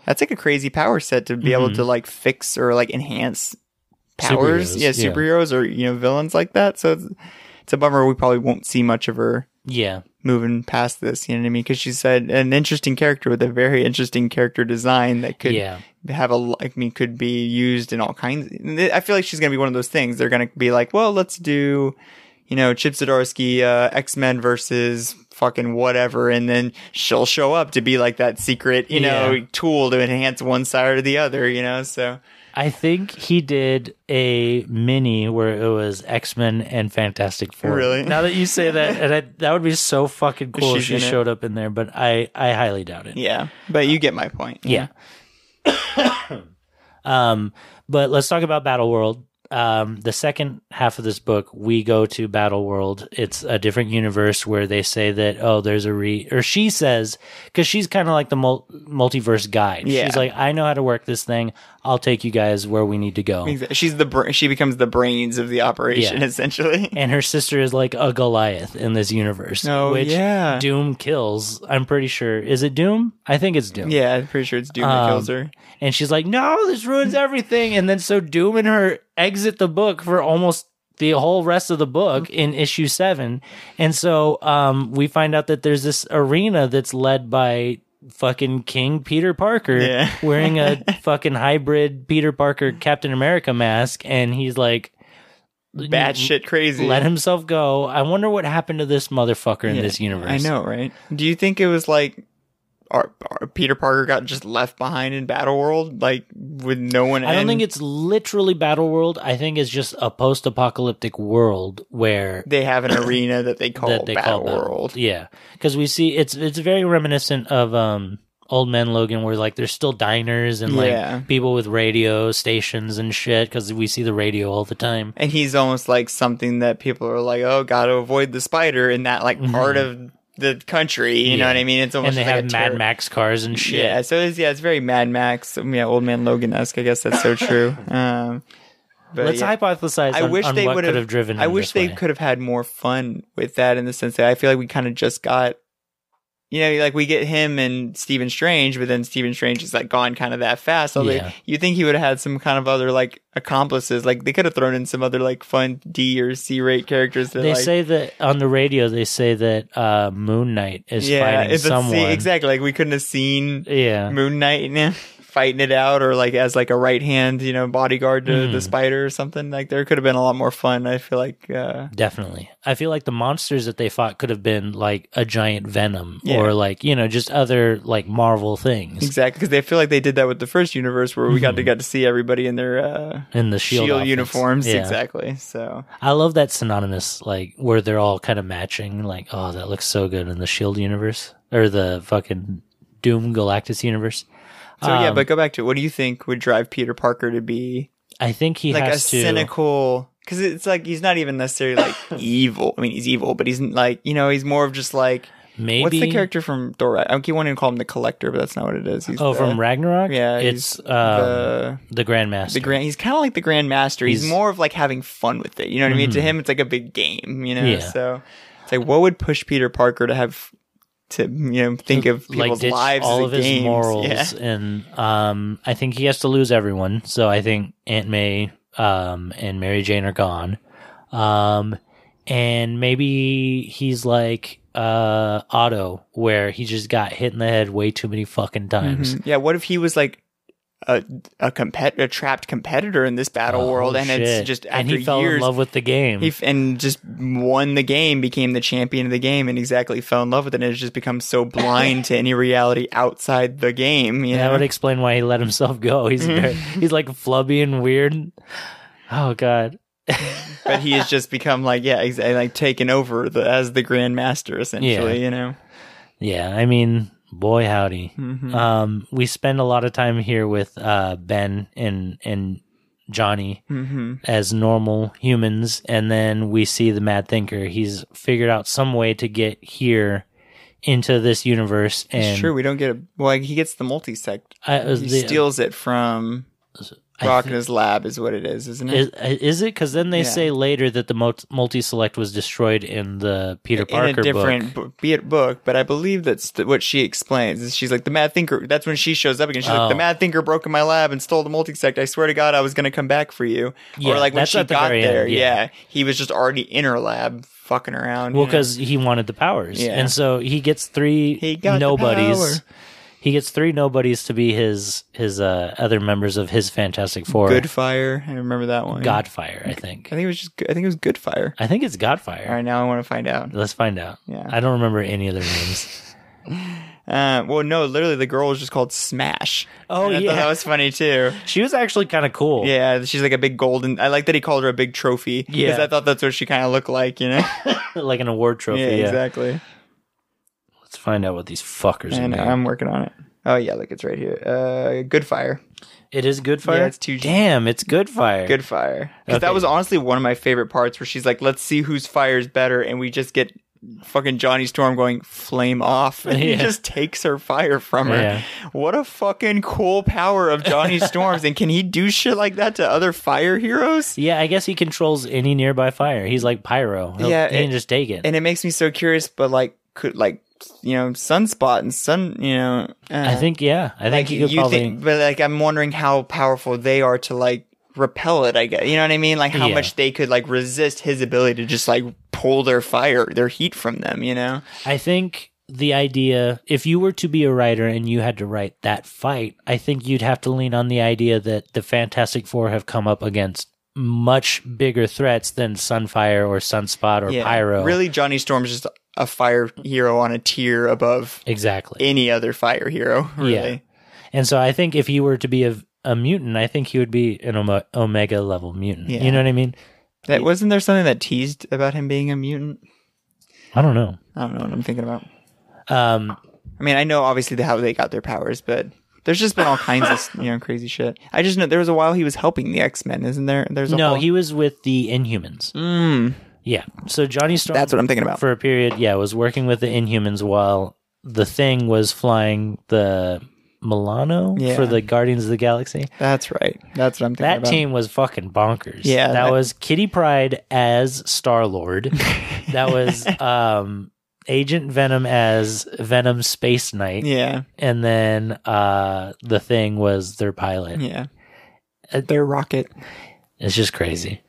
that's like a crazy power set to be able Mhm. to like fix or like enhance powers Superheroes, yeah yeah. superheroes or you know villains like that so it's, it's a bummer we probably won't see much of her Yeah, moving past this you know what i mean because she's said an interesting character with a very interesting character design that could yeah, have a I mean could be used in all kinds. I feel like she's gonna be one of those things. They're gonna be like, well, let's do, you know, Chip Zdarsky, uh, X Men versus fucking whatever, and then she'll show up to be like that secret, you know, Yeah. tool to enhance one side or the other, you know. So I think he did a mini where it was X Men and Fantastic Four. Really? Now that you say that, and I, that would be so fucking cool if She's she in it. showed up in there, but I I highly doubt it. yeah, but you get my point. Yeah. um, but let's talk about Battle World. Um, the second half of this book, we go to Battle World. It's a different universe where they say that oh, there's a re, or she says because she's kind of like the mul- multiverse guide. Yeah. She's like, I know how to work this thing. I'll take you guys where we need to go. She's the br- she becomes the brains of the operation Yeah. essentially. and her sister is like a Goliath in this universe. Oh, which yeah. Doom kills. I'm pretty sure. Is it Doom? I think it's Doom. yeah, I'm pretty sure it's Doom that Um, kills her. And she's like, "No, this ruins everything." And then so Doom and her exit the book for almost the whole rest of the book in issue seven. And so um, we find out that there's this arena that's led by fucking King Peter Parker Yeah. wearing a fucking hybrid Peter Parker Captain America mask, and he's like. Bad shit crazy. let himself go. I wonder what happened to this motherfucker in Yeah, this universe. I know, right? Do you think it was like our, our Peter Parker got just left behind in Battle World, like with no one? I don't in? think it's literally Battle World. I think it's just a post-apocalyptic world where they have an arena that they call that they Battle call World. Yeah, because we see it's it's very reminiscent of um Old Man Logan, where like there's still diners and Yeah. like people with radio stations and shit. Because we see the radio all the time. And he's almost like something that people are like, "Oh, got to avoid the spider in that like part of the country." You know Mm-hmm. What I mean? It's almost And they like have a Mad terror- Max cars and shit. Yeah, so it's yeah, it's very Mad Max. Yeah, Old Man Logan esque. I guess that's so true. Um, but Let's yeah. hypothesize I on, wish on they would have driven. I wish they way. could have had more fun with that in the sense that I feel like we kind of just got, you know, like we get him and Stephen Strange, but then Stephen Strange is like gone kind of that fast. So Yeah. you think he would have had some kind of other like accomplices? Like they could have thrown in some other like fun D or C rate characters. That, They like, say that on the radio. They say that uh, Moon Knight is yeah, fighting someone. see, exactly. Like we couldn't have seen Yeah, Moon Knight fighting it out, or like as like a right hand, you know, bodyguard to Mhm. the spider or something. Like there could have been a lot more fun. I feel like. uh definitely. I feel like the monsters that they fought could have been like a giant venom Yeah. or like you know just other like Marvel things Exactly, because they feel like they did that with the first universe, where we got Mm-hmm. to get to see everybody in their uh, in the shield, shield, uniforms. Yeah. Exactly. So I love that synonymous like where they're all kind of matching. Like, oh, that looks so good in the Shield universe or the fucking Doom Galactus universe. So yeah, Um, but go back to it. what do you think would drive Peter Parker to be I think he like a to. cynical? Because it's like he's not even necessarily like evil. I mean, he's evil, but he's like you know he's more of just like maybe what's the character from Thor? I keep wanting to call him the Collector, but that's not what it is. He's Oh, the, from Ragnarok. yeah, it's um, the the Grandmaster. the grand. He's kind of like the Grandmaster. He's, He's- more of like having fun with it. You know what I mean? To Mhm. him, it's like a big game. You know, Yeah. so it's like what would push Peter Parker to have to you know think of people's ditch lives all of his morals, Yeah. and um, I think he has to lose everyone. So I think Aunt May um, and Mary Jane are gone, um, and maybe he's like uh, Otto, where he just got hit in the head way too many fucking times. Mhm. Yeah, what if he was like a a compet a trapped competitor in this battle Oh, world, and shit. it's just after and he fell years in love with the game. he f- and just won the game, became the champion of the game, and exactly fell in love with it, and has just become so blind to any reality outside the game. You that know? would explain why he let himself go. He's mm. very, he's like flubby and weird. Oh god. but he has just become like yeah, exactly like taken over the, as the Grand Master essentially. Yeah. You know, Yeah, I mean, boy howdy. Mhm. Um, we spend a lot of time here with uh, Ben and and Johnny hmm as normal humans, and then we see the Mad Thinker. He's figured out some way to get here into this universe, and it's true. We don't get a well. He gets the multi sect. Uh, He the- steals it from I Rock in his lab, is what it is, isn't it? Is, is it? Because then they Yeah. say later that the multi select was destroyed in the Peter Parker in a different book. it book, but I believe that's th- what she explains. Is she's like the Mad Thinker. That's when she shows up again. She's Oh. like the oh. Mad Thinker broke in my lab and stole the Multisect. I swear to God, I was going to come back for you. Yeah, or like when she the got there, end, yeah. yeah. he was just already in her lab fucking around. Well, you know? because he wanted the powers, Yeah. and so he gets three He got nobodies. He gets three nobodies to be his his uh, other members of his Fantastic Four. Good Fire. I remember that one. Godfire, I think. I think it was just. I think it was Good Fire. I think it's Godfire. All right, now I want to find out. Let's find out. Yeah. I don't remember any other names. Uh, well, no, literally, the girl was just called Smash. Oh, And I yeah. thought that was funny too. She was actually kind of cool. Yeah, she's like a big golden. I like that he called her a big trophy. Yeah. because I thought that's what she kind of looked like. You know. like an award trophy. yeah, Yeah, exactly. Find out what these fuckers are. Named. I'm working on it. Oh yeah, look, it's right here. Uh, Good Fire. It is Good Fire. Yeah, it's two- Damn, it's Good Fire. Good Fire. Because that was honestly one of my favorite parts, where she's like, "Let's see whose fire is better," and we just get fucking Johnny Storm going flame off, and he just takes her fire from her. Yeah. What a fucking cool power of Johnny Storm's! and can he do shit like that to other fire heroes? Yeah, I guess he controls any nearby fire. He's like pyro. He'll, Yeah, he can just take it. And it makes me so curious. But like, could like you know, sunspot and sun, you know, uh, I think yeah. I think like could you probably. think, but like I'm wondering how powerful they are to like repel it. I guess you know what I mean. Like how Yeah. much they could like resist his ability to just like pull their fire, their heat from them. You know? I think the idea, if you were to be a writer and you had to write that fight, I think you'd have to lean on the idea that the Fantastic Four have come up against much bigger threats than Sunfire or Sunspot or Pyro. Really, Johnny Storm's just a fire hero on a tier above Exactly. any other fire hero. Really. Yeah. And so I think if he were to be a, a mutant, I think he would be an Ome- Omega level mutant. Yeah. You know what I mean? That wasn't there something that teased about him being a mutant? I don't know. I don't know what I'm thinking about. Um, I mean, I know obviously how they got their powers, but there's just been all kinds of you know crazy shit. I just know there was a while he was helping the X Men, isn't there? There's a no, whole- he was with the Inhumans. Mm, Yeah. So Johnny Storm. that's what I'm thinking about. for a period, yeah, was working with the Inhumans while the Thing was flying the Milano Yeah. for the Guardians of the Galaxy. That's right. That's what I'm thinking That about. team was fucking bonkers. Yeah, that, that- was Kitty Pryde as Star Lord. that was um, Agent Venom as Venom Space Knight, Yeah, and then uh, the Thing was their pilot. yeah. Uh, Their rocket. It's just crazy.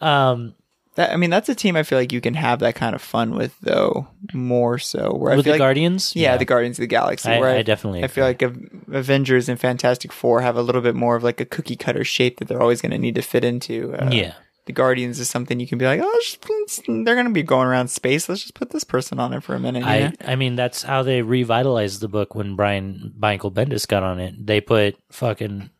Um, That I mean, that's a team I feel like you can have that kind of fun with, though. More so, where I with feel the like, Guardians, yeah, the Guardians of the Galaxy. I- where I definitely I feel like Avengers and Fantastic Four have a little bit more of like a cookie cutter shape that they're always going to need to fit into. Uh, yeah. The Guardians is something you can be like, oh, just, they're going to be going around space. Let's just put this person on it for a minute. you know? I, I mean, that's how they revitalized the book when Brian Michael Bendis got on it. They put fucking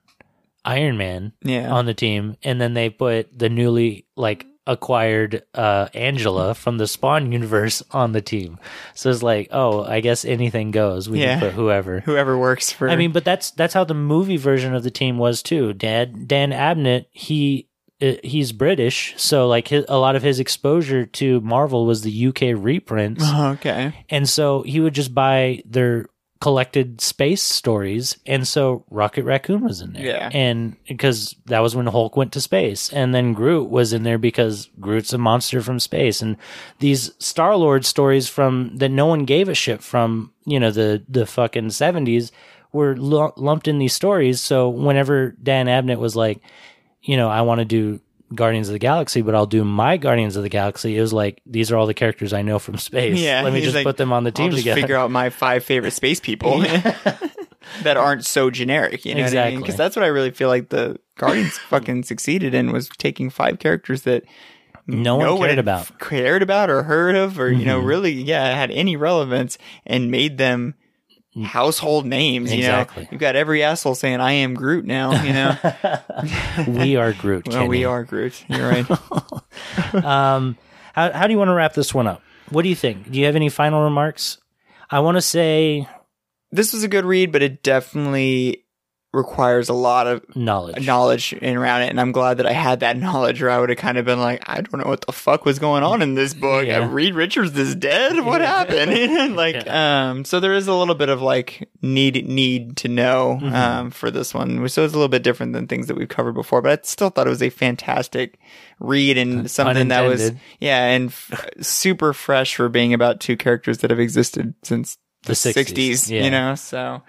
Iron Man Yeah. on the team, and then they put the newly like acquired uh, Angela from the Spawn universe on the team. So it's like, oh, I guess anything goes. We Yeah. can put whoever. Whoever works for. I mean, but that's that's how the movie version of the team was too. Dad Dan Abnett, he uh, he's British, so like his, a lot of his exposure to Marvel was the UK reprints. Oh, okay. And so he would just buy their collected space stories, and so Rocket Raccoon was in there. Yeah. and because that was when Hulk went to space, and then Groot was in there because Groot's a monster from space, and these Star Lord stories from that no one gave a shit from, you know, the the fucking seventies were lumped in these stories. So whenever Dan Abnett was like, you know, I want to do Guardians of the Galaxy, but I'll do my Guardians of the Galaxy. It was like these are all the characters I know from space. Yeah, let me just like, put them on the team just together. figure out my five favorite space people that aren't so generic. You know what I mean? Exactly. Because that's what I really feel like the Guardians fucking succeeded in was taking five characters that no one cared about. Mm-hmm. cared about or heard of or you know really yeah had any relevance and made them household names. You know, you've got every asshole saying "I am Groot" now. You know, we are Groot. well, we are Groot. You're right. Um, how how do you want to wrap this one up? What do you think? Do you have any final remarks? I want to say this was a good read, but it definitely requires a lot of knowledge. knowledge in around it, and I'm glad that I had that knowledge, or I would have kind of been like, I don't know what the fuck was going on in this book. Yeah. Reed Richards is dead. What happened? like, um, so there is a little bit of like need need to know Mm-hmm. um for this one, so it's a little bit different than things that we've covered before. But I still thought it was a fantastic read and something that was yeah, and f- super fresh for being about two characters that have existed since The the 60s, 60s. yeah. You know, so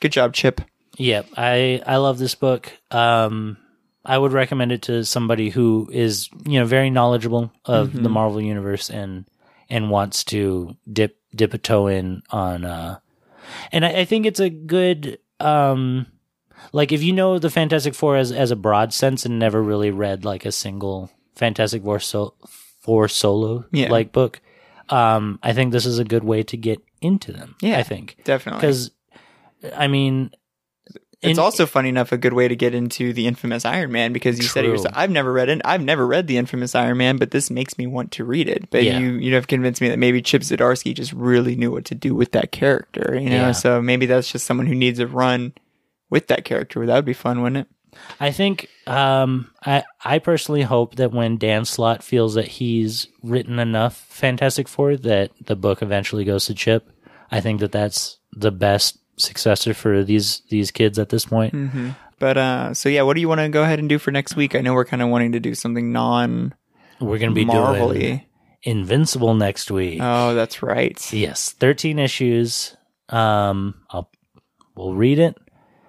good job, Chip. Yep, I I love this book. Um, I would recommend it to somebody who is you know very knowledgeable of Mm-hmm. the Marvel universe and and wants to dip dip a toe in on. Uh, and I, I think it's a good um, like if you know the Fantastic Four as as a broad sense and never really read like a single Fantastic Four so Four solo Yeah. like book. Um, I think this is a good way to get into them. Yeah. I think Definitely. because I mean. It's in- also funny enough a good way to get into the infamous Iron Man because you said it True. yourself. I've never read it. I've never read the infamous Iron Man, but this makes me want to read it. But Yeah. you you have convinced me that maybe Chip Zdarsky just really knew what to do with that character. You know, Yeah. so maybe that's just someone who needs a run with that character. That would be fun, wouldn't it? I think um, I I personally hope that when Dan Slott feels that he's written enough Fantastic Four that the book eventually goes to Chip. I think that that's the best successor for these these kids at this point. But uh, so yeah, what do you want to go ahead and do for next week? I know we're kind of wanting to do something non We're going to be doing Marvel-y. Invincible next week. Oh, that's right. yes, thirteen issues. Um, I'll we'll read it.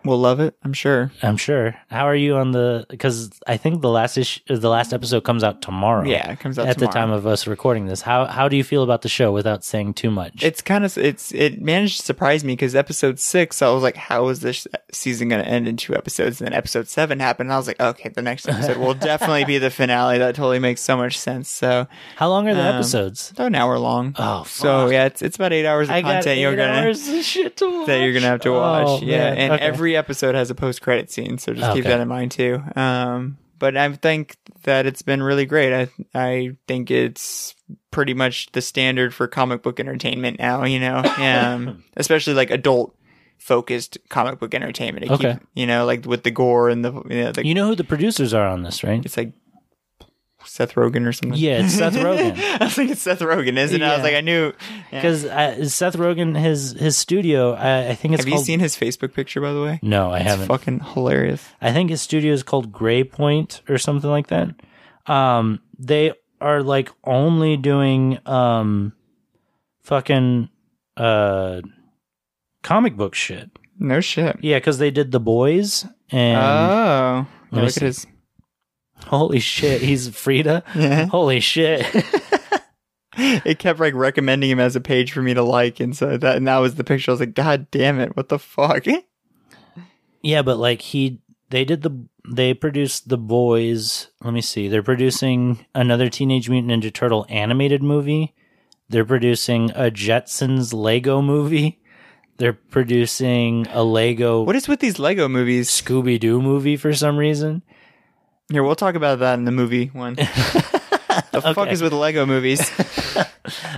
We'll love it. I'm sure. I'm sure. How are you on the? Because I think the last issue, the last episode comes out tomorrow. Yeah, it comes out at the time of us recording this. How how do you feel about the show without saying too much? It's kind of it's it managed to surprise me because episode six, I was like, how is this season going to end in two episodes? And then episode seven happened, and I was like, okay, the next episode will definitely be the finale. That totally makes so much sense. So How long are the um, episodes? they're an hour long. Oh, so yeah, it's it's about eight hours of I content eight you're gonna hours of shit to watch. that you're gonna have to watch. Oh, yeah, man. and Okay. every episode has a post credit scene, so just keep that in mind too. Um, but I think that it's been really great. I I think it's pretty much the standard for comic book entertainment now. You know, um, especially like adult focused comic book entertainment. It Okay. keep- you know, like with the gore and the you know, the, You know who the producers are on this, right? it's like Seth Rogen or something. Yeah, it's Seth Rogen. I think it's Seth Rogen, isn't it? I was like, I knew. Yeah. Because uh, Seth Rogen, his his studio, I, I think it's Have you called. seen his Facebook picture, by the way? no, I It's haven't. fucking hilarious. I think his studio is called Gray Point or something like that. Um, they are like only doing um, fucking uh, comic book shit. No shit. Yeah, because they did The Boys and Oh, look see. at his. Holy shit, he's Frida. Yeah. Holy shit. It kept like recommending him as a page for me to like, and so that and that was the picture. I was like, God damn it, what the fuck? yeah, but like he, they did the, they produced The Boys. Let me see. They're producing another Teenage Mutant Ninja Turtle animated movie. They're producing a Jetsons Lego movie. They're producing a Lego What is with these Lego movies? Scooby Doo movie for some reason. Here, we'll talk about that in the movie one. the fuck is with Lego movies?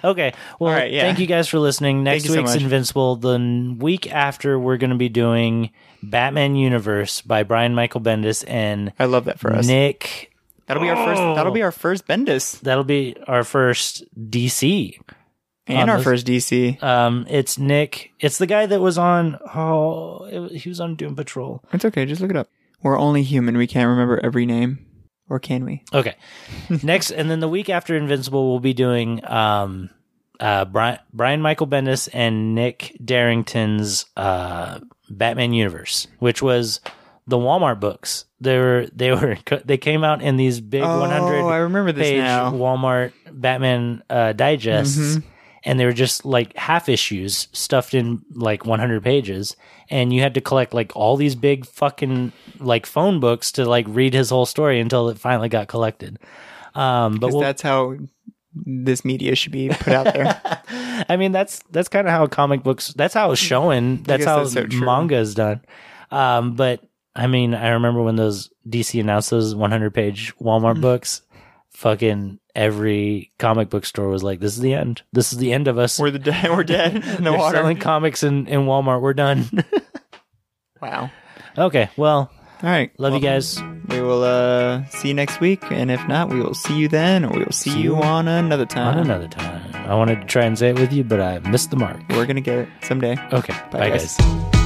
Okay. Well, right, yeah. thank you guys for listening. Next so week's much. Invincible. The week after, we're going to be doing Batman Universe by Brian Michael Bendis and I love that for us. Nick. That'll be our first. That'll be our first Bendis. That'll be our first DC. And our first DC. Um, it's Nick. It's the guy that was on. Oh, it, he was on Doom Patrol. It's okay. Just look it up. We're only human. We can't remember every name. Or can we? Okay. Next, and then the week after Invincible, we'll be doing um, uh, Brian, Brian Michael Bendis and Nick Derington's uh, Batman Universe, which was the Walmart books. They were they were they came out in these big Oh, 100 I remember this page now. Walmart Batman uh, digests, Mm-hmm. And they were just like half issues stuffed in like 100 pages, and you had to collect like all these big fucking like phone books to like read his whole story until it finally got collected. Um, but we'll, that's how this media should be put out there. I mean, that's that's kind of how comic books. That's how it's showing. That's how that's so manga is done. Um, but I mean, I remember when those DC announced those 100 page Walmart books. Fucking every comic book store was like, "This is the end. This is the end of us. we're the dead. We're dead in the water. selling comics in in Walmart. We're done." wow. okay, well, All right. love you guys. We will uh, see you next week, and if not, we will see you then, or we will see, See you you on another time. On another time, I wanted to try and say it with you, but I missed the mark. We're gonna get it someday. Okay, Bye, bye guys. guys.